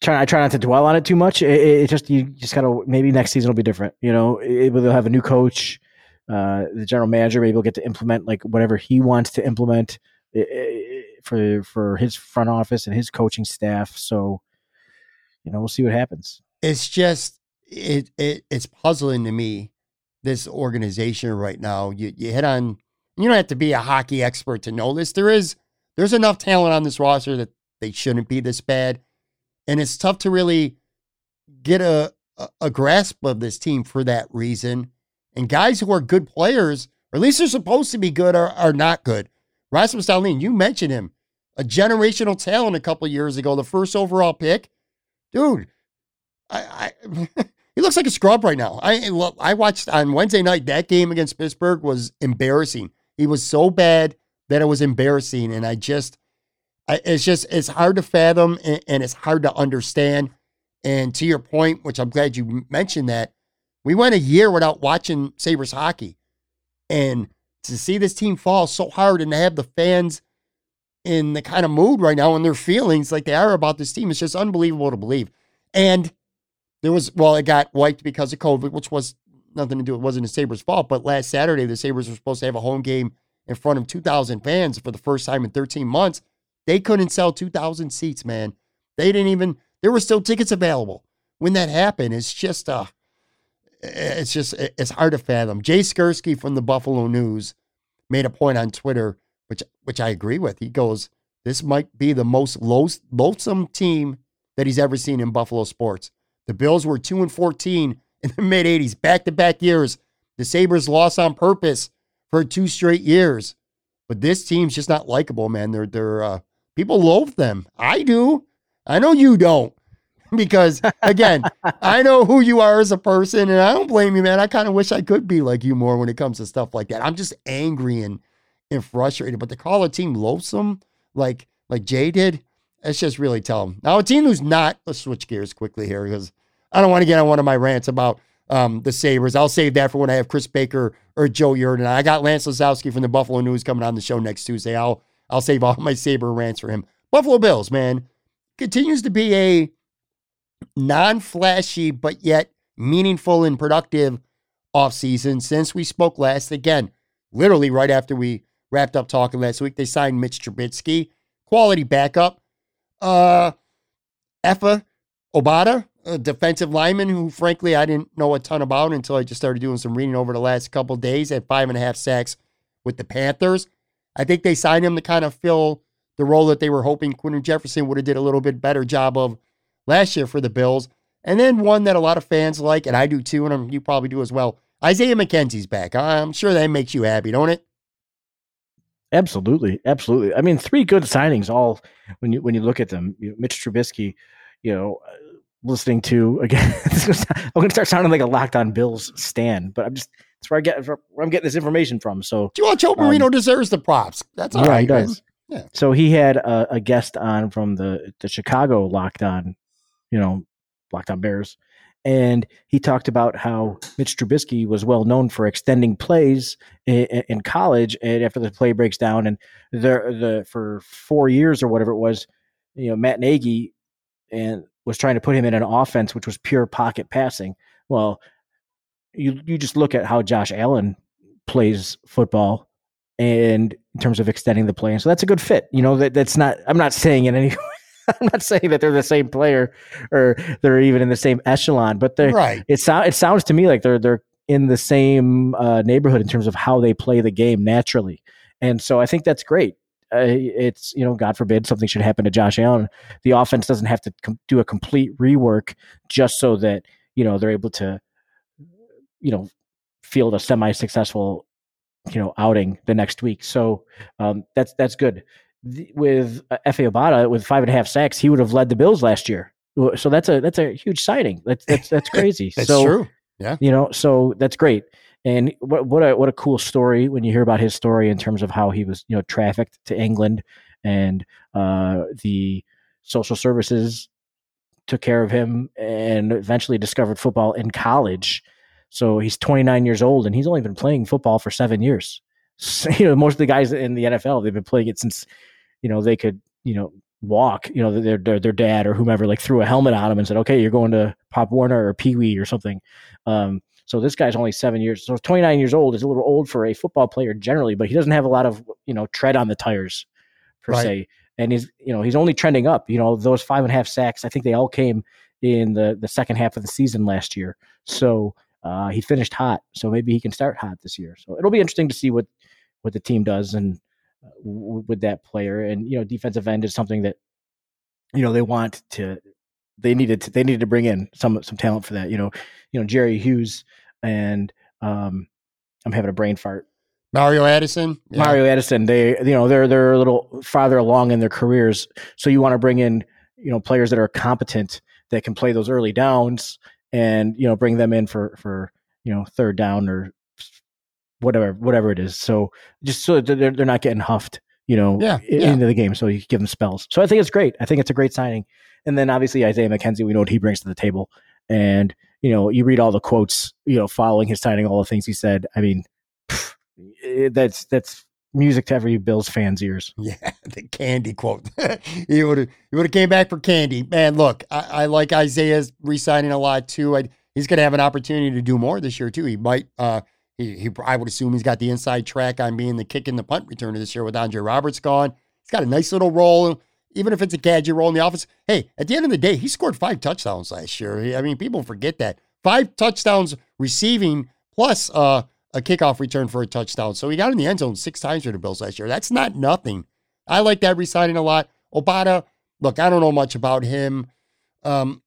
try i try not to dwell on it too much it, it just you just gotta maybe next season will be different you know it, they'll have a new coach uh, the general manager maybe will get to implement like whatever he wants to implement i- i- for for his front office and his coaching staff. So, you know, we'll see what happens. it's just it, it it's puzzling to me this organization right now you you hit on you don't have to be a hockey expert to know this. There is there's enough talent on this roster that they shouldn't be this bad. And it's tough to really get a a, a grasp of this team for that reason. And guys who are good players or at least they're supposed to be good are, are not good. Rasmus Dahlin you mentioned him. A generational talent a couple years ago the first overall pick. Dude I, I he looks like a scrub right now. I I watched on Wednesday night that game against Pittsburgh was embarrassing. He was so bad that it was embarrassing, and I just, I, it's just it's hard to fathom and, and it's hard to understand. And to your point, which I'm glad you mentioned that we went a year without watching Sabres hockey, and to see this team fall so hard and to have the fans in the kind of mood right now and their feelings like they are about this team, it's just unbelievable to believe. And there was well, it got wiped because of COVID, which was nothing to do. It wasn't the Sabres' fault. But last Saturday, the Sabres were supposed to have a home game in front of 2,000 fans for the first time in 13 months. They couldn't sell 2,000 seats, man. They didn't even. There were still tickets available when that happened. It's just uh it's just it's hard to fathom. Jay Skurski from the Buffalo News made a point on Twitter, which which I agree with. He goes, "This might be the most loathsome team that he's ever seen in Buffalo sports." The Bills were 2 and 14 in the mid 80s, back to back years. The Sabres lost on purpose for two straight years. But this team's just not likable, man. They're, they're, uh, people loathe them. I do. I know you don't. Because again, I know who you are as a person, and I don't blame you, man. I kind of wish I could be like you more when it comes to stuff like that. I'm just angry and and frustrated. But to call a team loathsome like like Jay did, that's just really tell them. Now a team who's not. Let's switch gears quickly here because I don't want to get on one of my rants about um, the Sabres. I'll save that for when I have Chris Baker or Joe Yerdon. I got Lance Lysowski from the Buffalo News coming on the show next Tuesday. I'll I'll save all my Sabre rants for him. Buffalo Bills, man, continues to be a non-flashy but yet meaningful and productive offseason since we spoke last. Again, literally right after we wrapped up talking last week, they signed Mitch Trubisky, quality backup. Uh, Efe Obada, a defensive lineman who, frankly, I didn't know a ton about until I just started doing some reading over the last couple days. At five and a half sacks with the Panthers. I think they signed him to kind of fill the role that they were hoping Quinton Jefferson would have did a little bit better job of last year for the Bills. And then one that a lot of fans like, and I do too, and I'm, you probably do as well. Isaiah McKenzie's back. I'm sure that makes you happy, don't it? Absolutely, absolutely. I mean, three good signings. All when you when you look at them, you know, Mitch Trubisky. You know, listening to again. I'm going to start sounding like a locked on Bills stand, but I'm just that's where I get where I'm getting this information from. So do you want Joe Marino um, deserves the props. That's all yeah, right, he does. Yeah. So he had a, a, guest on from the the Chicago Locked On, you know, Locked On Bears, and he talked about how Mitch Trubisky was well known for extending plays in, in college, and after the play breaks down, and the the for four years or whatever it was, you know, Matt Nagy and was trying to put him in an offense which was pure pocket passing. Well, you you just look at how Josh Allen plays football and in terms of extending the play. And so that's a good fit. You know, that that's not I'm not saying in any I'm not saying that they're the same player or they're even in the same echelon, but they're right. It sounds it sounds to me like they're they're in the same uh, neighborhood in terms of how they play the game naturally, and so I think that's great. Uh, it's you know, God forbid something should happen to Josh Allen. The offense doesn't have to com- do a complete rework just so that you know they're able to, you know, field a semi-successful, you know, outing the next week. So um, that's that's good with uh, Efe Obada with five and a half sacks, he would have led the Bills last year. So that's a that's a huge signing. That's that's that's crazy. that's so, true. Yeah, you know, so that's great. And what what a what a cool story when you hear about his story in terms of how he was you know trafficked to England and uh, the social services took care of him and eventually discovered football in college. So he's 29 years old and he's only been playing football for seven years. So, you know, most of the guys in the NFL they've been playing it since you know they could you know walk you know their, their their dad or whomever like threw a helmet on him and said okay you're going to pop warner or pee wee or something um, so this guy's only seven years so 29 years old is a little old for a football player generally but he doesn't have a lot of you know tread on the tires per right. se and he's you know he's only trending up you know those five and a half sacks i think they all came in the the second half of the season last year so uh, he finished hot so maybe he can start hot this year so it'll be interesting to see what what the team does and with that player. And you know, defensive end is something that you know they want to. They needed to, they needed to bring in some some talent for that. You know, you know Jerry Hughes and um, I'm having a brain fart. Mario Addison, yeah. Mario Addison. They you know they're they're a little farther along in their careers, so you want to bring in you know players that are competent that can play those early downs and you know bring them in for for you know third down or whatever whatever it is. So just so they're they're not getting huffed, you know, yeah, yeah. into the game. So you give them spells. So I think it's great. I think it's a great signing. And then obviously Isaiah McKenzie, we know what he brings to the table. And you know, you read all the quotes, you know, following his signing, all the things he said. I mean, pff, that's that's music to every Bills fan's ears. Yeah, the candy quote. he would have he would have came back for candy. Man, look, I, I like Isaiah's re-signing a lot too. I, he's going to have an opportunity to do more this year too. He might uh, he, he, I would assume he's got the inside track on being the kick and the punt returner this year with Andre Roberts gone. He's got a nice little role, even if it's a gadget role in the office. Hey, at the end of the day, he scored five touchdowns last year. I mean, people forget that five touchdowns receiving plus uh, a kickoff return for a touchdown. So he got in the end zone six times for the Bills last year. That's not nothing. I like that resigning a lot. Obada, look, I don't know much about him. Um,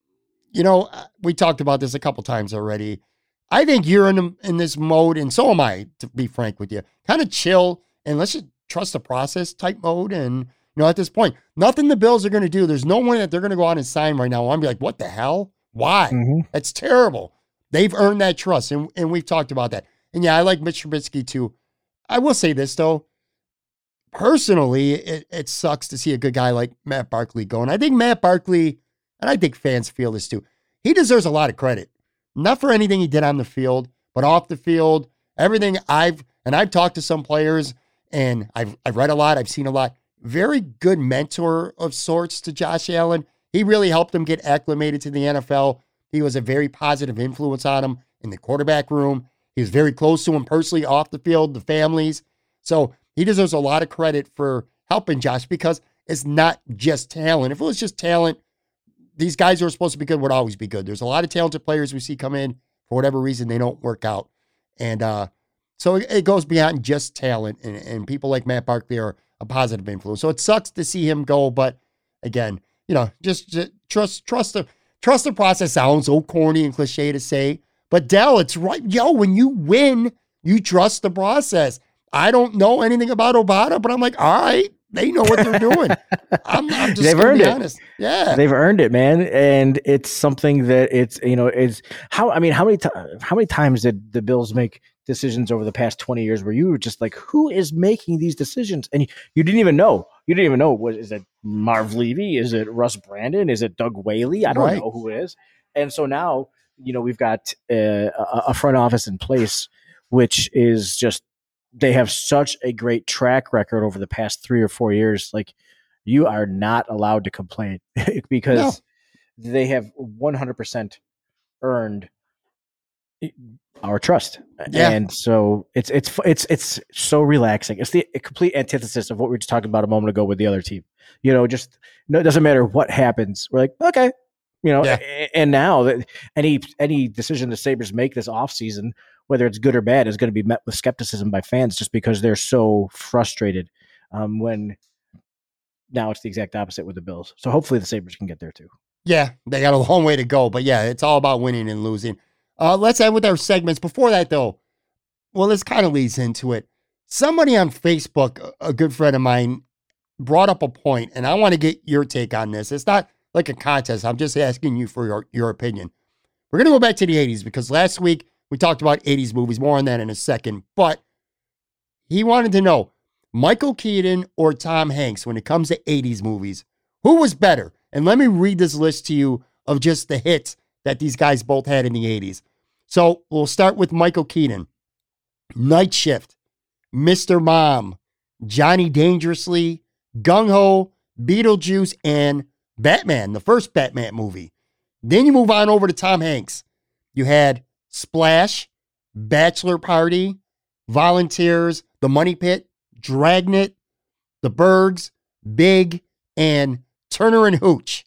you know, uh, we talked about this a couple times already. I think you're in in this mode, and so am I. To be frank with you, kind of chill and let's just trust the process type mode. And you know, at this point, nothing the Bills are going to do. There's no one that they're going to go out and sign right now. I'm be like, what the hell? Why? Mm-hmm. That's terrible. They've earned that trust, and and we've talked about that. And yeah, I like Mitch Trubisky too. I will say this though, personally, it, it sucks to see a good guy like Matt Barkley go. And I think Matt Barkley, and I think fans feel this too, he deserves a lot of credit. Not for anything he did on the field, but off the field, everything I've, and I've talked to some players and I've, I've read a lot, I've seen a lot. Very good mentor of sorts to Josh Allen. He really helped him get acclimated to the NFL. He was a very positive influence on him in the quarterback room. He was very close to him personally off the field, the families. So he deserves a lot of credit for helping Josh because it's not just talent. If it was just talent, these guys who are supposed to be good would always be good. There's a lot of talented players we see come in for whatever reason they don't work out, and uh, so it, it, goes beyond just talent. And, and people like Matt Barkley are a positive influence. So it sucks to see him go, but again, you know, just, just trust trust the trust the process. Sounds so corny and cliche to say, but Del, it's right. Yo, when you win, you trust the process. I don't know anything about Obada, but I'm like, all right, they know what they're doing. I'm, I'm just they've earned it. Honest. Yeah, they've earned it, man, and it's something that it's you know it's how I mean how many how many times did the Bills make decisions over the past 20 years where you were just like who is making these decisions and you, you didn't even know you didn't even know was is it Marv Levy is it Russ Brandon is it Doug Whaley I don't right. know who is and so now you know we've got uh, a front office in place which is just they have such a great track record over the past three or four years. Like you are not allowed to complain because no. they have 100% earned our trust. Yeah. And so it's it's it's it's so relaxing. It's the complete antithesis of what we were just talking about a moment ago with the other team. You know, just no, it doesn't matter what happens. We're like, okay, you know, yeah. and now that any any decision the Sabres make this offseason whether it's good or bad, is going to be met with skepticism by fans just because they're so frustrated. Um, when now it's the exact opposite with the Bills. So hopefully the Sabres can get there too. Yeah, they got a long way to go, but yeah, it's all about winning and losing. Uh, let's end with our segments. Before that, though, well, this kind of leads into it. Somebody on Facebook, a good friend of mine, brought up a point, and I want to get your take on this. It's not like a contest. I'm just asking you for your, your opinion. We're going to go back to the 80s because last week we talked about 80s movies, more on that in a second. But he wanted to know Michael Keaton or Tom Hanks when it comes to 80s movies, who was better? And let me read this list to you of just the hits that these guys both had in the 80s. So we'll start with Michael Keaton Night Shift, Mr. Mom, Johnny Dangerously, Gung Ho, Beetlejuice, and Batman, the first Batman movie. Then you move on over to Tom Hanks. You had Splash, Bachelor Party, Volunteers, The Money Pit, Dragnet, The 'Burbs, Big, and Turner and Hooch.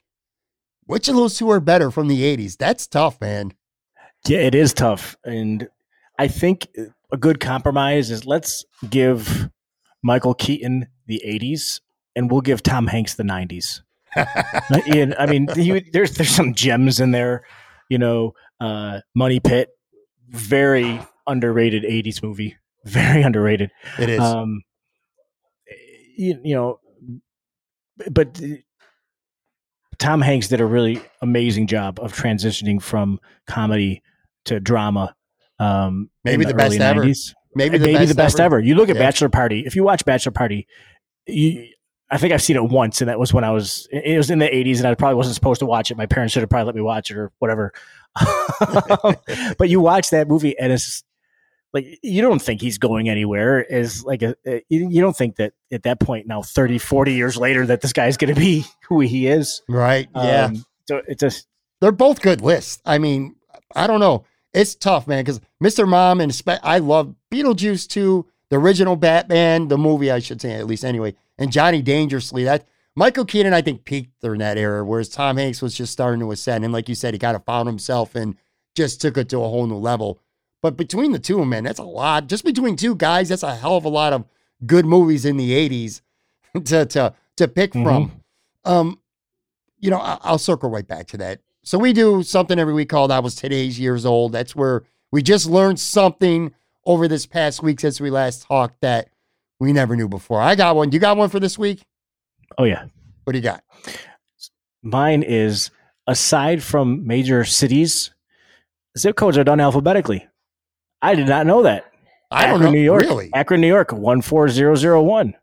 Which of those two are better from the 80s? That's tough, man. Yeah, it is tough. And I think a good compromise is let's give Michael Keaton the 80s and we'll give Tom Hanks the 90s. and I mean, you, there's there's some gems in there, you know, uh, Money Pit, very underrated 80s movie. Very underrated. It is. Um, you, you know, but Tom Hanks did a really amazing job of transitioning from comedy to drama. Um, maybe the, the best 90s. ever. Maybe the, maybe best, the best ever. ever. You look at yeah. Bachelor Party. If you watch Bachelor Party, you, I think I've seen it once, and that was when I was. It was in the '80s, and I probably wasn't supposed to watch it. My parents should have probably let me watch it or whatever. but you watch that movie and it's like you don't think he's going anywhere is like a, a, you don't think that at that point now 30 40 years later that this guy's going to be who he is right yeah um, so it's just they're both good lists i mean i don't know it's tough man because mr mom and Spe- i love beetlejuice too the original batman the movie i should say at least anyway and johnny dangerously that Michael Keaton, I think, peaked during that era, whereas Tom Hanks was just starting to ascend. And like you said, he kind of found himself and just took it to a whole new level. But between the two, man, that's a lot. Just between two guys, that's a hell of a lot of good movies in the 80s to to to pick mm-hmm. from. Um, you know, I, will circle right back to that. So we do something every week called I was today's years old. That's where we just learned something over this past week since we last talked that we never knew before. I got one. You got one for this week? Oh yeah. What do you got? Mine is aside from major cities, zip codes are done alphabetically. I did not know that. I Akron, don't know. New York. Really? Akron, New York, 14001.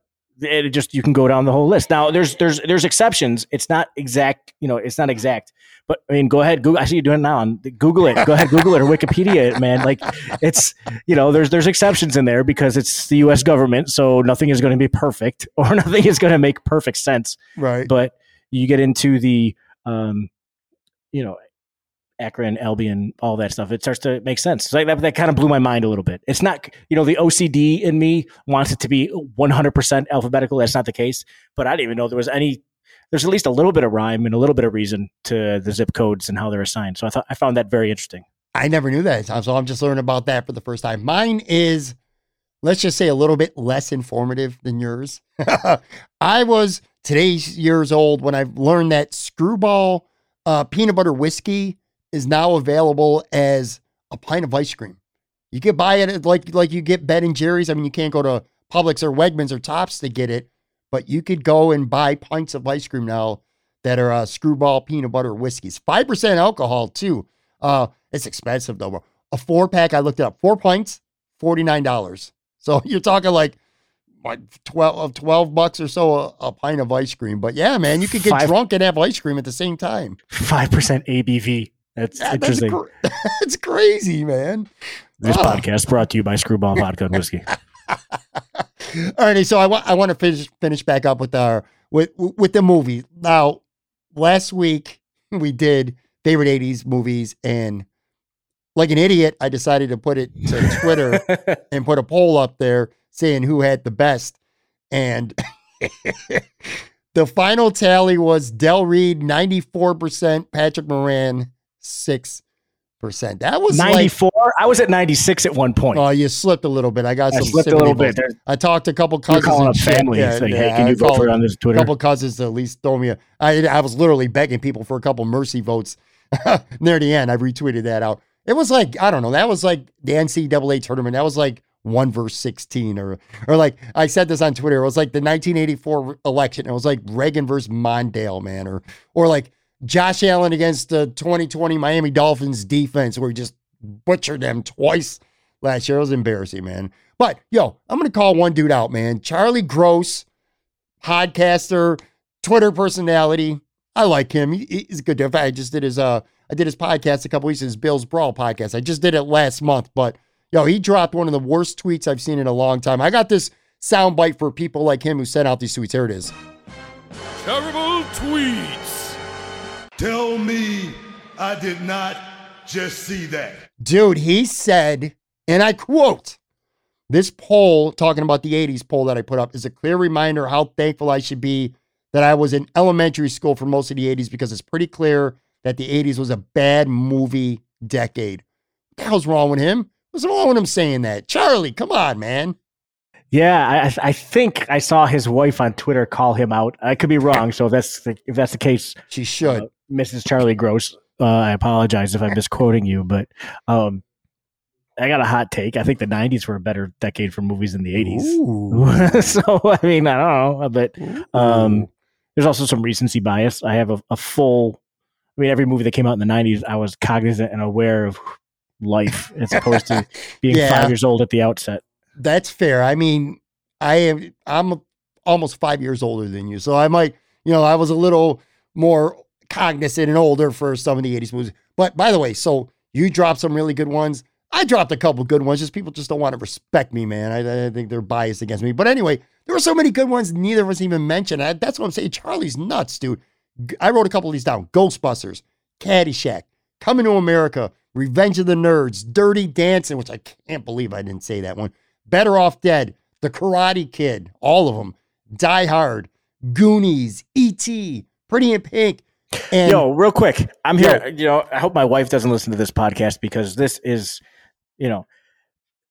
it just you can go down the whole list. Now there's there's there's exceptions. It's not exact, you know, it's not exact. But I mean, go ahead, Google. I see you doing it now. On Google it. Go ahead, Google it or Wikipedia it, man. Like it's you know, there's there's exceptions in there because it's the U.S. government, so nothing is going to be perfect or nothing is going to make perfect sense. Right. But you get into the um, you know, Akron, Albion, all that stuff. It starts to make sense. So that, that kind of blew my mind a little bit. It's not, you know, the OCD in me wants it to be 100% alphabetical. That's not the case. But I didn't even know there was any, there's at least a little bit of rhyme and a little bit of reason to the zip codes and how they're assigned. So I thought, I found that very interesting. I never knew that. So I'm just learning about that for the first time. Mine is, let's just say, a little bit less informative than yours. I was today's years old when I learned that screwball uh, peanut butter whiskey is now available as a pint of ice cream. You can buy it like like you get Ben and Jerry's. I mean, you can't go to Publix or Wegmans or Tops to get it, but you could go and buy pints of ice cream now that are uh, screwball peanut butter whiskeys. Five percent alcohol too. Uh, it's expensive though. A four pack, I looked it up. Four pints, forty nine dollars. So you're talking like like 12, 12 bucks or so a, a, pint of ice cream. But yeah, man, you could get Five, drunk and have ice cream at the same time. 5% ABV. That's yeah, interesting. That's, cr- that's, crazy, man. This oh. podcast brought to you by Screwball Vodka and Whiskey. All right, so I want I want to finish finish back up with our with with the movie. Now, last week we did favorite '80s movies, and like an idiot, I decided to put it to Twitter and put a poll up there saying who had the best, and the final tally was Del Reed ninety four percent, Patrick Moran six percent. That was ninety four. Like, I was at ninety six at one point. Oh, you slipped a little bit. I got I some slipped a little bit. I talked to a couple cousins. You're calling up family. Yeah, saying, hey, can you vote for on this Twitter? A couple cousins to at least throw me. A, I I was literally begging people for a couple mercy votes. Near the end, I retweeted that out. It was like I don't know. That was like the NCAA tournament. That was like one verse 16 or or like I said this on Twitter. It was like the 1984 election. It was like Reagan versus Mondale, man, or or like Josh Allen against the 2020 Miami Dolphins defense, where he just butchered them twice last year. It was embarrassing, man. But yo, I'm gonna call one dude out, man. Charlie Gross, podcaster, Twitter personality. I like him. He, he's a good dude. I just did his uh I did his podcast a couple weeks, his Bills Brawl podcast. I just did it last month, but yo, he dropped one of the worst tweets I've seen in a long time. I got this soundbite for people like him who sent out these tweets. Here it is. Terrible tweets. Tell me I did not just see that. Dude, he said, and I quote, this poll, talking about the 80s poll that I put up, is a clear reminder how thankful I should be that I was in elementary school for most of the 80s because it's pretty clear that the 80s was a bad movie decade. What the hell's wrong with him? What's wrong with him saying that? Charlie, come on, man. Yeah, I, I think I saw his wife on Twitter call him out. I could be wrong, so if that's the, if that's the case, she should. Uh, Mrs. Charlie Gross. Uh, I apologize if I'm misquoting you, but um, I got a hot take. I think the '90s were a better decade for movies than the '80s. so I mean, I don't know, but um, there's also some recency bias. I have a, a, full. I mean, every movie that came out in the '90s, I was cognizant and aware of life as opposed to being yeah, five years old at the outset. That's fair. I mean, I am. I'm almost five years older than you, so I might. You know, I was a little more cognizant and older for some of the 80s movies. But by the way, so you dropped some really good ones. I dropped a couple good ones. Just people just don't want to respect me, man. I, I think they're biased against me. But anyway, there were so many good ones. Neither of us even mentioned. I, that's what I'm saying. Charlie's nuts, dude. I wrote a couple of these down. Ghostbusters, Caddyshack, Coming to America, Revenge of the Nerds, Dirty Dancing, which I can't believe I didn't say that one. Better Off Dead, The Karate Kid, all of them. Die Hard, Goonies, E.T., Pretty in Pink, and Yo, real quick, I'm here. Yo, you know, I hope my wife doesn't listen to this podcast because this is, you know,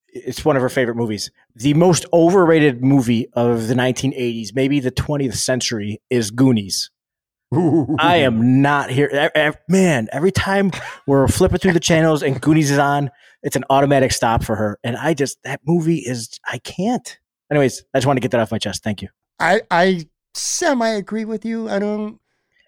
it's one of her favorite movies. The most overrated movie of the 1980s, maybe the 20th century, is Goonies. I am not here. Man, every time we're flipping through the channels and Goonies is on, it's an automatic stop for her. And I just, that movie is, I can't. Anyways, I just want to get that off my chest. Thank you. I, I semi agree with you. I don't,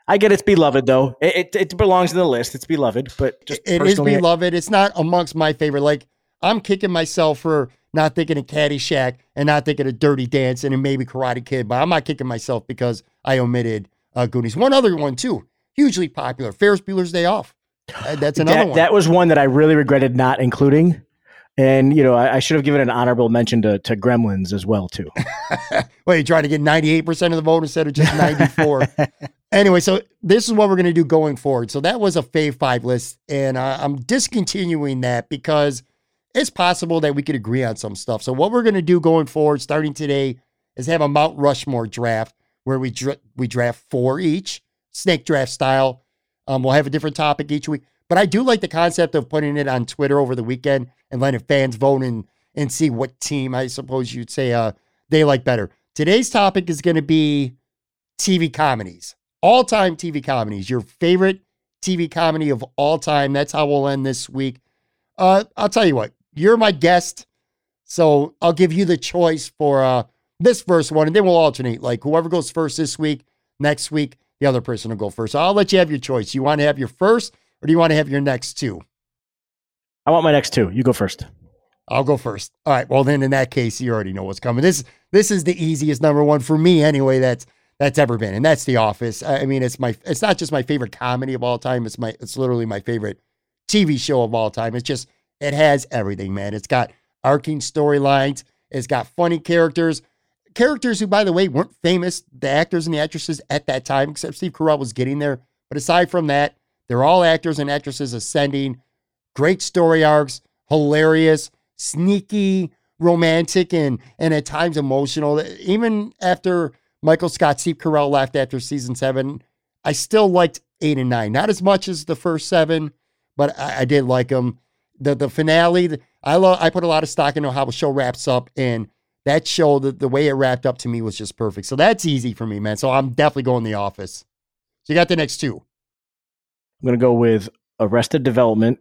I get it's beloved though. It, it, it belongs in the list. It's beloved, but just it is beloved. It's not amongst my favorite. Like I'm kicking myself for not thinking of Caddyshack, and not thinking of Dirty Dancing and maybe Karate Kid. But I'm not kicking myself because I omitted uh, Goonies. One other one too, hugely popular, Ferris Bueller's Day Off. Uh, that's another that, one. That was one that I really regretted not including. And you know, I, I should have given an honorable mention to, to Gremlins as well too. well, you trying to get 98% of the vote instead of just 94. anyway, so this is what we're going to do going forward. So that was a fave five list, and uh, I'm discontinuing that because it's possible that we could agree on some stuff. So what we're going to do going forward, starting today, is have a Mount Rushmore draft where we dra- we draft four each, snake draft style. Um, we'll have a different topic each week. But I do like the concept of putting it on Twitter over the weekend and letting fans vote and and see what team I suppose you'd say uh, they like better. Today's topic is going to be TV comedies, all time TV comedies. Your favorite TV comedy of all time. That's how we'll end this week. Uh, I'll tell you what, you're my guest, so I'll give you the choice for uh, this first one, and then we'll alternate. Like whoever goes first this week, next week, the other person will go first. So I'll let you have your choice. You want to have your first, or do you want to have your next two? I want my next two. You go first. I'll go first. All right. Well, then in that case, you already know what's coming. This this is the easiest number one for me anyway. That's that's ever been, and that's The Office. I mean, it's my it's not just my favorite comedy of all time. It's my it's literally my favorite TV show of all time. It's just it has everything, man. It's got arcing storylines. It's got funny characters, characters who, by the way, weren't famous. The actors and the actresses at that time, except Steve Carell was getting there. But aside from that, they're all actors and actresses ascending. Great story arcs, hilarious, sneaky, romantic, and and at times emotional. Even after Michael Scott, Steve Carell left after season seven, I still liked eight and nine. Not as much as the first seven, but I, I did like them. The the finale, I love. I put a lot of stock into how the show wraps up, and that show, the, the way it wrapped up to me was just perfect. So that's easy for me, man. So I'm definitely going The Office. So you got the next two. I'm gonna go with Arrested Development.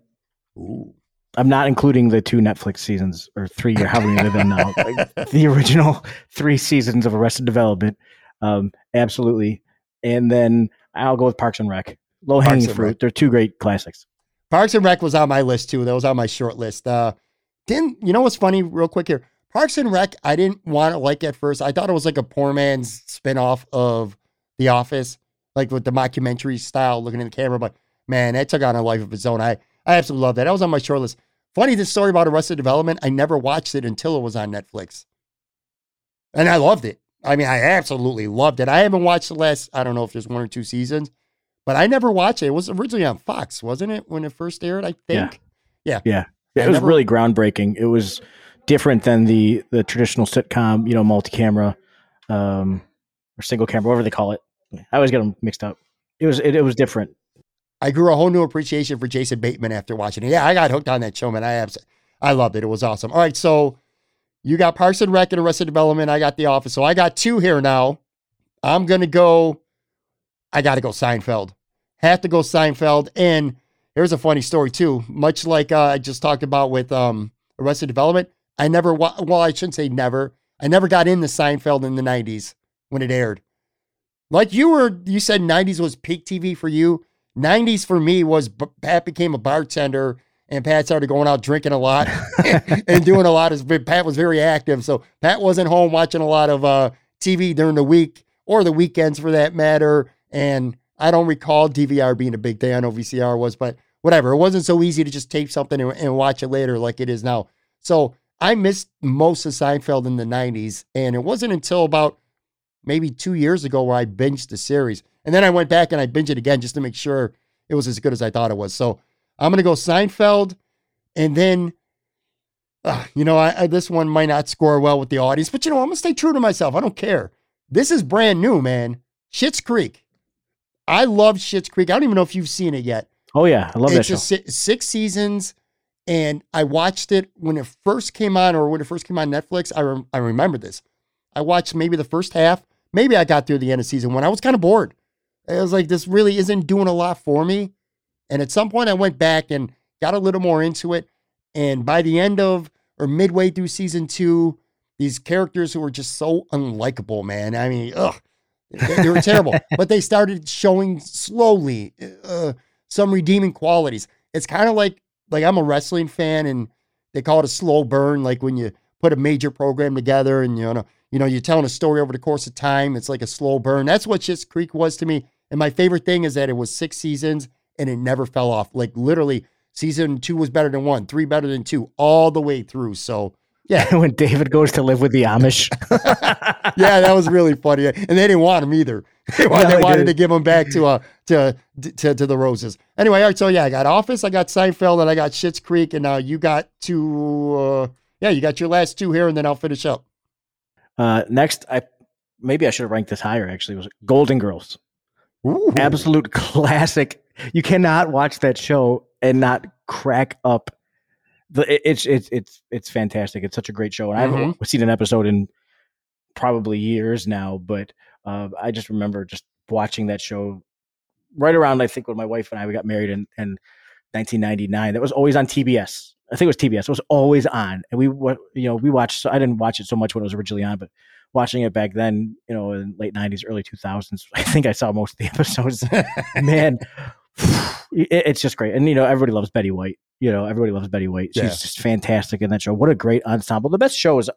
Ooh. I'm not including the two Netflix seasons or three or however many they've been now. Like, the original three seasons of Arrested Development. Um, absolutely. And then I'll go with Parks and Rec. Low hanging fruit. Rec. They're two great classics. Parks and Rec was on my list too. That was on my short list. Uh, didn't you know what's funny? Real quick here, Parks and Rec. I didn't want to like at first. I thought it was like a poor man's spinoff of The Office, like with the mockumentary style, looking in the camera. But man, that took on a life of its own. I I absolutely love that. That was on my short list. Funny this story about Arrested Development. I never watched it until it was on Netflix, and I loved it. I mean, I absolutely loved it. I haven't watched the last. I don't know if there's one or two seasons, but I never watched it. It was originally on Fox, wasn't it, when it first aired? I think. Yeah. Yeah. yeah. It was never- really groundbreaking. It was different than the the traditional sitcom, you know, multi-camera um, or single camera, whatever they call it. I always get them mixed up. It was it, it was different. I grew a whole new appreciation for Jason Bateman after watching it. Yeah, I got hooked on that show, man. I abs- I loved it. It was awesome. All right, so you got Parks and Rec and Arrested Development. I got The Office. So I got two here now. I'm gonna go. I got to go Seinfeld. Have to go Seinfeld. And here's a funny story too. Much like uh, I just talked about with um, Arrested Development, I never. Wa- well, I shouldn't say never. I never got into Seinfeld in the '90s when it aired. Like you were, you said '90s was peak TV for you. 90s for me was Pat became a bartender and Pat started going out drinking a lot and doing a lot of Pat was very active. So Pat wasn't home watching a lot of uh, TV during the week or the weekends for that matter. And I don't recall DVR being a big thing. I know VCR was, but whatever. It wasn't so easy to just tape something and, and watch it later like it is now. So I missed most of Seinfeld in the 90s. And it wasn't until about maybe two years ago where I binged the series. And then I went back and I binged it again just to make sure it was as good as I thought it was. So I'm going to go Seinfeld. And then, uh, you know, I, I, this one might not score well with the audience, but you know, I'm going to stay true to myself. I don't care. This is brand new, man. Schitt's Creek. I love Schitt's Creek. I don't even know if you've seen it yet. Oh yeah, I love that it's show. just si- six seasons, and I watched it when it first came on, or when it first came on Netflix. I rem- I remember this. I watched maybe the first half. Maybe I got through the end of season one. I was kind of bored. I was like, this really isn't doing a lot for me. And at some point, I went back and got a little more into it. And by the end of or midway through season two, these characters who were just so unlikable, man. I mean, ugh, they, they were terrible. But they started showing slowly uh, some redeeming qualities. It's kind of like like I'm a wrestling fan, and they call it a slow burn. Like when you put a major program together and you know you know you're telling a story over the course of time. It's like a slow burn. That's what Schitt's Creek was to me. And my favorite thing is that it was six seasons and it never fell off. Like literally, season two was better than one, three better than two, all the way through. So yeah, when David goes to live with the Amish. yeah, that was really funny. And they didn't want him either. They, wanted, No, they wanted to give him back to uh to, to to the Roses. Anyway, all right. So yeah, I got Office, I got Seinfeld, and I got Schitt's Creek, and now you got two. Uh, yeah, you got your last two here, and then I'll finish up. Uh, next, I maybe I should have ranked this higher. Actually, was Golden Girls. Ooh. Absolute classic. You cannot watch that show and not crack up. The it's it's it's it's fantastic. It's such a great show, and I haven't seen an episode in probably years now. But uh, I just remember just watching that show right around. I think when my wife and I we got married in, in 1999. That was always on TBS. I think it was TBS. It was always on, and we you know we watched. So I didn't watch it so much when it was originally on, but watching it back then, you know, in late 90s, early 2000s, I think I saw most of the episodes. Man, it, it's just great. And, you know, everybody loves Betty White. You know, everybody loves Betty White. She's Yeah. just fantastic in that show. What a great ensemble. The best shows,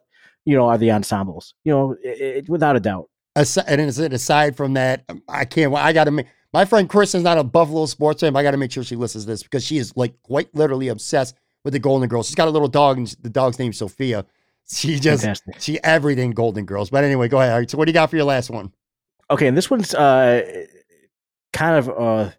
you know, are the ensembles, you know, it, it- without a doubt. Asi- and aside from that, um, I can't. I got to make my friend Kristen's not a Buffalo sports fan. But I got to make sure she listens to this because she is like quite literally obsessed with the Golden Girls. She's got a little dog, and the dog's named Sophia. She just Fantastic. she everything Golden Girls. But anyway, go ahead. Right, so what do you got for your last one? Okay, and this one's uh, kind of uh,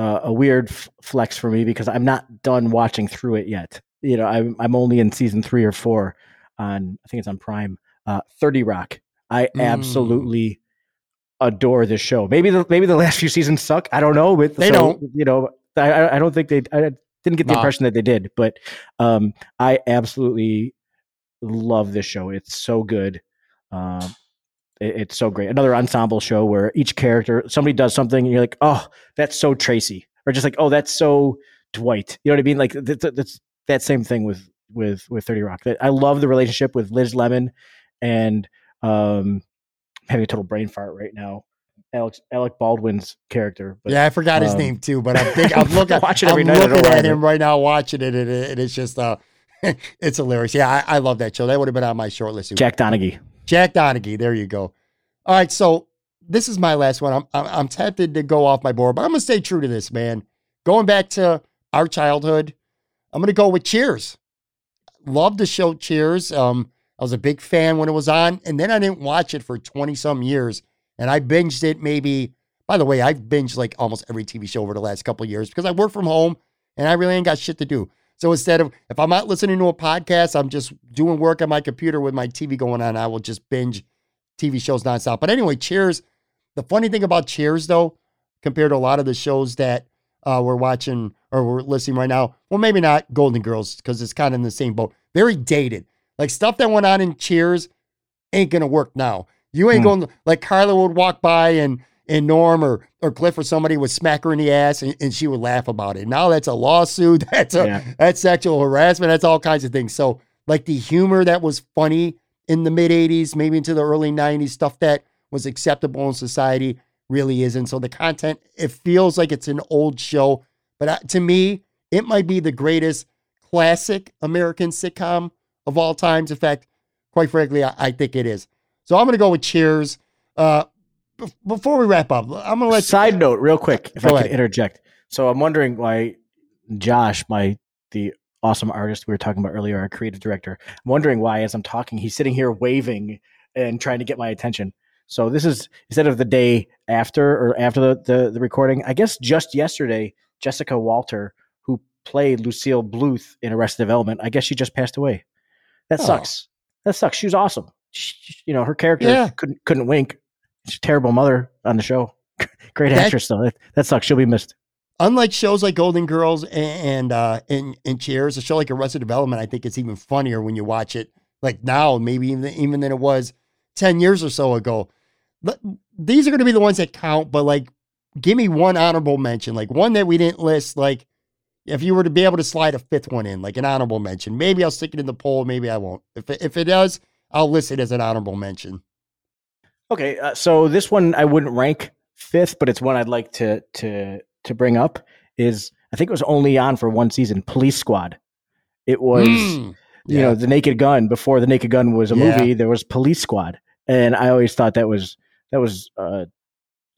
uh, a weird f- flex for me because I'm not done watching through it yet. You know, I'm I'm only in season three or four on I think it's on Prime. Uh, Thirty Rock. I Mm. absolutely adore this show. Maybe the maybe the last few seasons suck. I don't know, but They so, don't. You know, I I- I don't think they. I didn't get the Nah. impression that they did, but um, I absolutely love this show. It's so good. Um, it- it's so great. Another ensemble show where each character, somebody does something, and you're like, oh, that's so Tracy, or just like, oh, that's so Dwight. You know what I mean? Like that's, that's that same thing with with with Thirty Rock. I love the relationship with Liz Lemon and um, I'm having a total brain fart right now. Alex Alec Baldwin's character. But yeah, I forgot his um, name too, but I think I'm looking. Watch it I'm every night, looking at him right now, watching it, and it, and it's just uh, it's hilarious. Yeah, I, I love that show. That would have been on my short list. Jack Donaghy. Jack Donaghy. There you go. All right, so this is my last one. I'm I'm, I'm tempted to go off my board, but I'm gonna stay true to this, man. Going back to our childhood, I'm gonna go with Cheers. Love the show Cheers. Um, I was a big fan when it was on, and then I didn't watch it for 20 some years, and I binged it maybe. By the way, I've binged like almost every TV show over the last couple of years because I work from home and I really ain't got shit to do. So instead of if I'm not listening to a podcast, I'm just doing work on my computer with my TV going on. I will just binge TV shows nonstop. But anyway, Cheers. The funny thing about Cheers, though, compared to a lot of the shows that uh, we're watching or we're listening right now, well, maybe not Golden Girls because it's kind of in the same boat. Very dated. Like stuff that went on in Cheers ain't gonna work now. You ain't Hmm. going like Carla would walk by and and Norm or or Cliff or somebody would smack her in the ass and, and she would laugh about it. Now that's a lawsuit. That's a Yeah. that's sexual harassment. That's all kinds of things. So like the humor that was funny in the mid '80s, maybe into the early '90s, stuff that was acceptable in society really isn't. So the content it feels like it's an old show, but uh, to me, it might be the greatest classic American sitcom of all times. In fact, quite frankly, I, I think it is. So I'm going to go with Cheers. Uh, before we wrap up, I'm going to let Side note, real quick, if I ahead. could interject. So I'm wondering why Josh, my the awesome artist we were talking about earlier, our creative director, I'm wondering why, as I'm talking, he's sitting here waving and trying to get my attention. So this is instead of the day after or after the, the, the recording, I guess just yesterday, Jessica Walter, who played Lucille Bluth in Arrested Development, I guess she just passed away. That Oh. sucks. That sucks. She was awesome. She, you know, her character Yeah. couldn't couldn't wink. Terrible mother on the show. Great That- actress though. That, that sucks. She'll be missed. unlike shows like Golden Girls and and uh, and, and Cheers, a show like Arrested Development, I think it's even funnier when you watch it like now, maybe even even than it was ten years or so ago. But these are going to be the ones that count. But like, give me one honorable mention, like one that we didn't list. Like, if you were to be able to slide a fifth one in, like an honorable mention, maybe I'll stick it in the poll. Maybe I won't. If it, if it does, I'll list it as an honorable mention. Okay, uh, so this one I wouldn't rank fifth, but it's one I'd like to to to bring up. Is I think it was only on for one season. Police Squad. It was Mm. you Yeah. know, the Naked Gun. Before the Naked Gun was a Yeah. movie, there was Police Squad, and I always thought that was that was uh,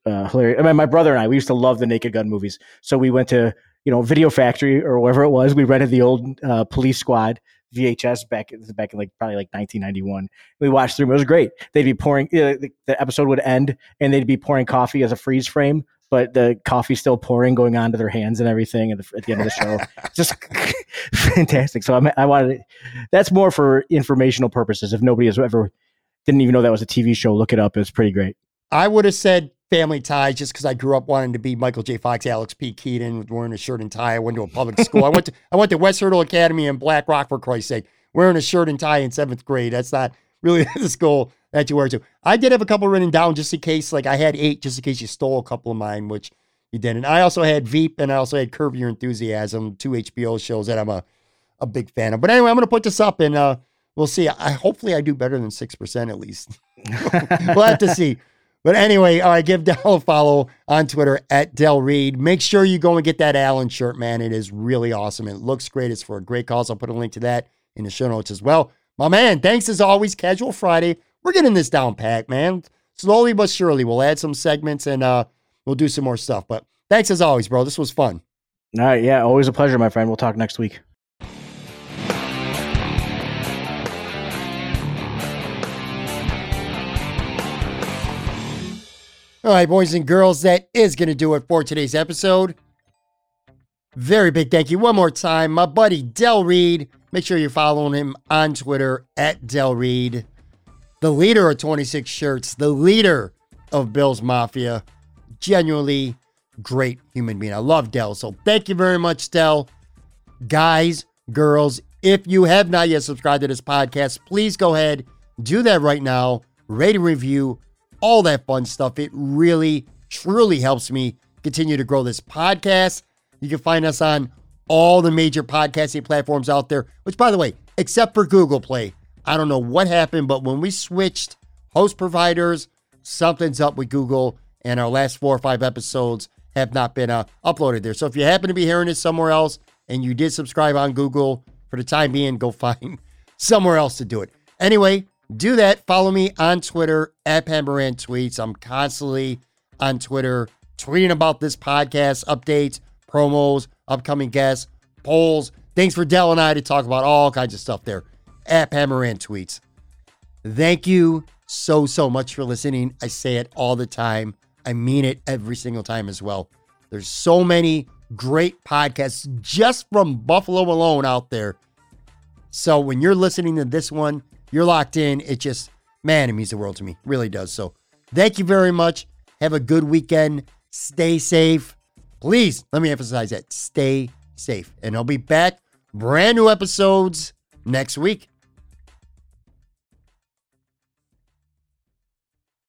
uh, hilarious. I mean, my brother and I we used to love the Naked Gun movies, so we went to you know Video Factory or wherever it was. We rented the old uh, Police Squad VHS back back in like probably like 1991. We watched through. It was great. They'd be pouring uh, the, the episode would end, and they'd be pouring coffee as a freeze frame. But the coffee's still pouring, going onto their hands and everything at the, at the end of the show. Just fantastic. So I'm, I wanted that's more for informational purposes. If nobody has ever didn't even know that was a TV show, look it up. It's pretty great. I would have said family ties just because I grew up wanting to be Michael J. Fox, Alex P. Keaton, wearing a shirt and tie. I went to a public school. I went to I went to West Hertel Academy in Black Rock for Christ's sake, wearing a shirt and tie in seventh grade. That's not really the school that you wear to. I did have a couple written down just in case, like I had eight just in case you stole a couple of mine, which you didn't. I also had Veep and I also had Curb Your Enthusiasm, two HBO shows that I'm a, a big fan of. But anyway, I'm gonna put this up and uh we'll see. I hopefully I do better than six percent at least. we'll have to see. But anyway, all right, give Del a follow on Twitter at Del Reed. Make sure you go and get that Allen shirt, man. It is really awesome. It looks great. It's for a great cause. I'll put a link to that in the show notes as well. My man, thanks as always. Casual Friday. We're getting this down pat, man. Slowly but surely, we'll add some segments and uh we'll do some more stuff. But thanks as always, bro. This was fun. All right, yeah, always a pleasure, my friend. We'll talk next week. All right, boys and girls, that is going to do it for today's episode. Very big thank you one more time, my buddy Del Reed. Make sure you're following him on Twitter at Del Reed, the leader of 26 Shirts, the leader of Bill's Mafia. Genuinely great human being. I love Del. So thank you very much, Del. Guys, girls, if you have not yet subscribed to this podcast, please go ahead, do that right now. Rate and review, all that fun stuff. It really, truly helps me continue to grow this podcast. You can find us on all the major podcasting platforms out there, which, by the way, except for Google Play, I don't know what happened, but when we switched host providers, something's up with Google, and our last four or five episodes have not been uh, uploaded there. So if you happen to be hearing this somewhere else and you did subscribe on Google, for the time being, go find somewhere else to do it. Anyway, do that. Follow me on Twitter at Pamperan Tweets. I'm constantly on Twitter tweeting about this podcast, updates, promos, upcoming guests, polls, things for Del and I to talk about, all kinds of stuff there at Pamperan Tweets. Thank you so, so much for listening. I say it all the time. I mean it every single time as well. There's so many great podcasts just from Buffalo alone out there. So when you're listening to this one, you're locked in. It just, man, it means the world to me. Really does. So thank you very much. Have a good weekend. Stay safe. Please, let me emphasize that. Stay safe. And I'll be back. Brand new episodes next week.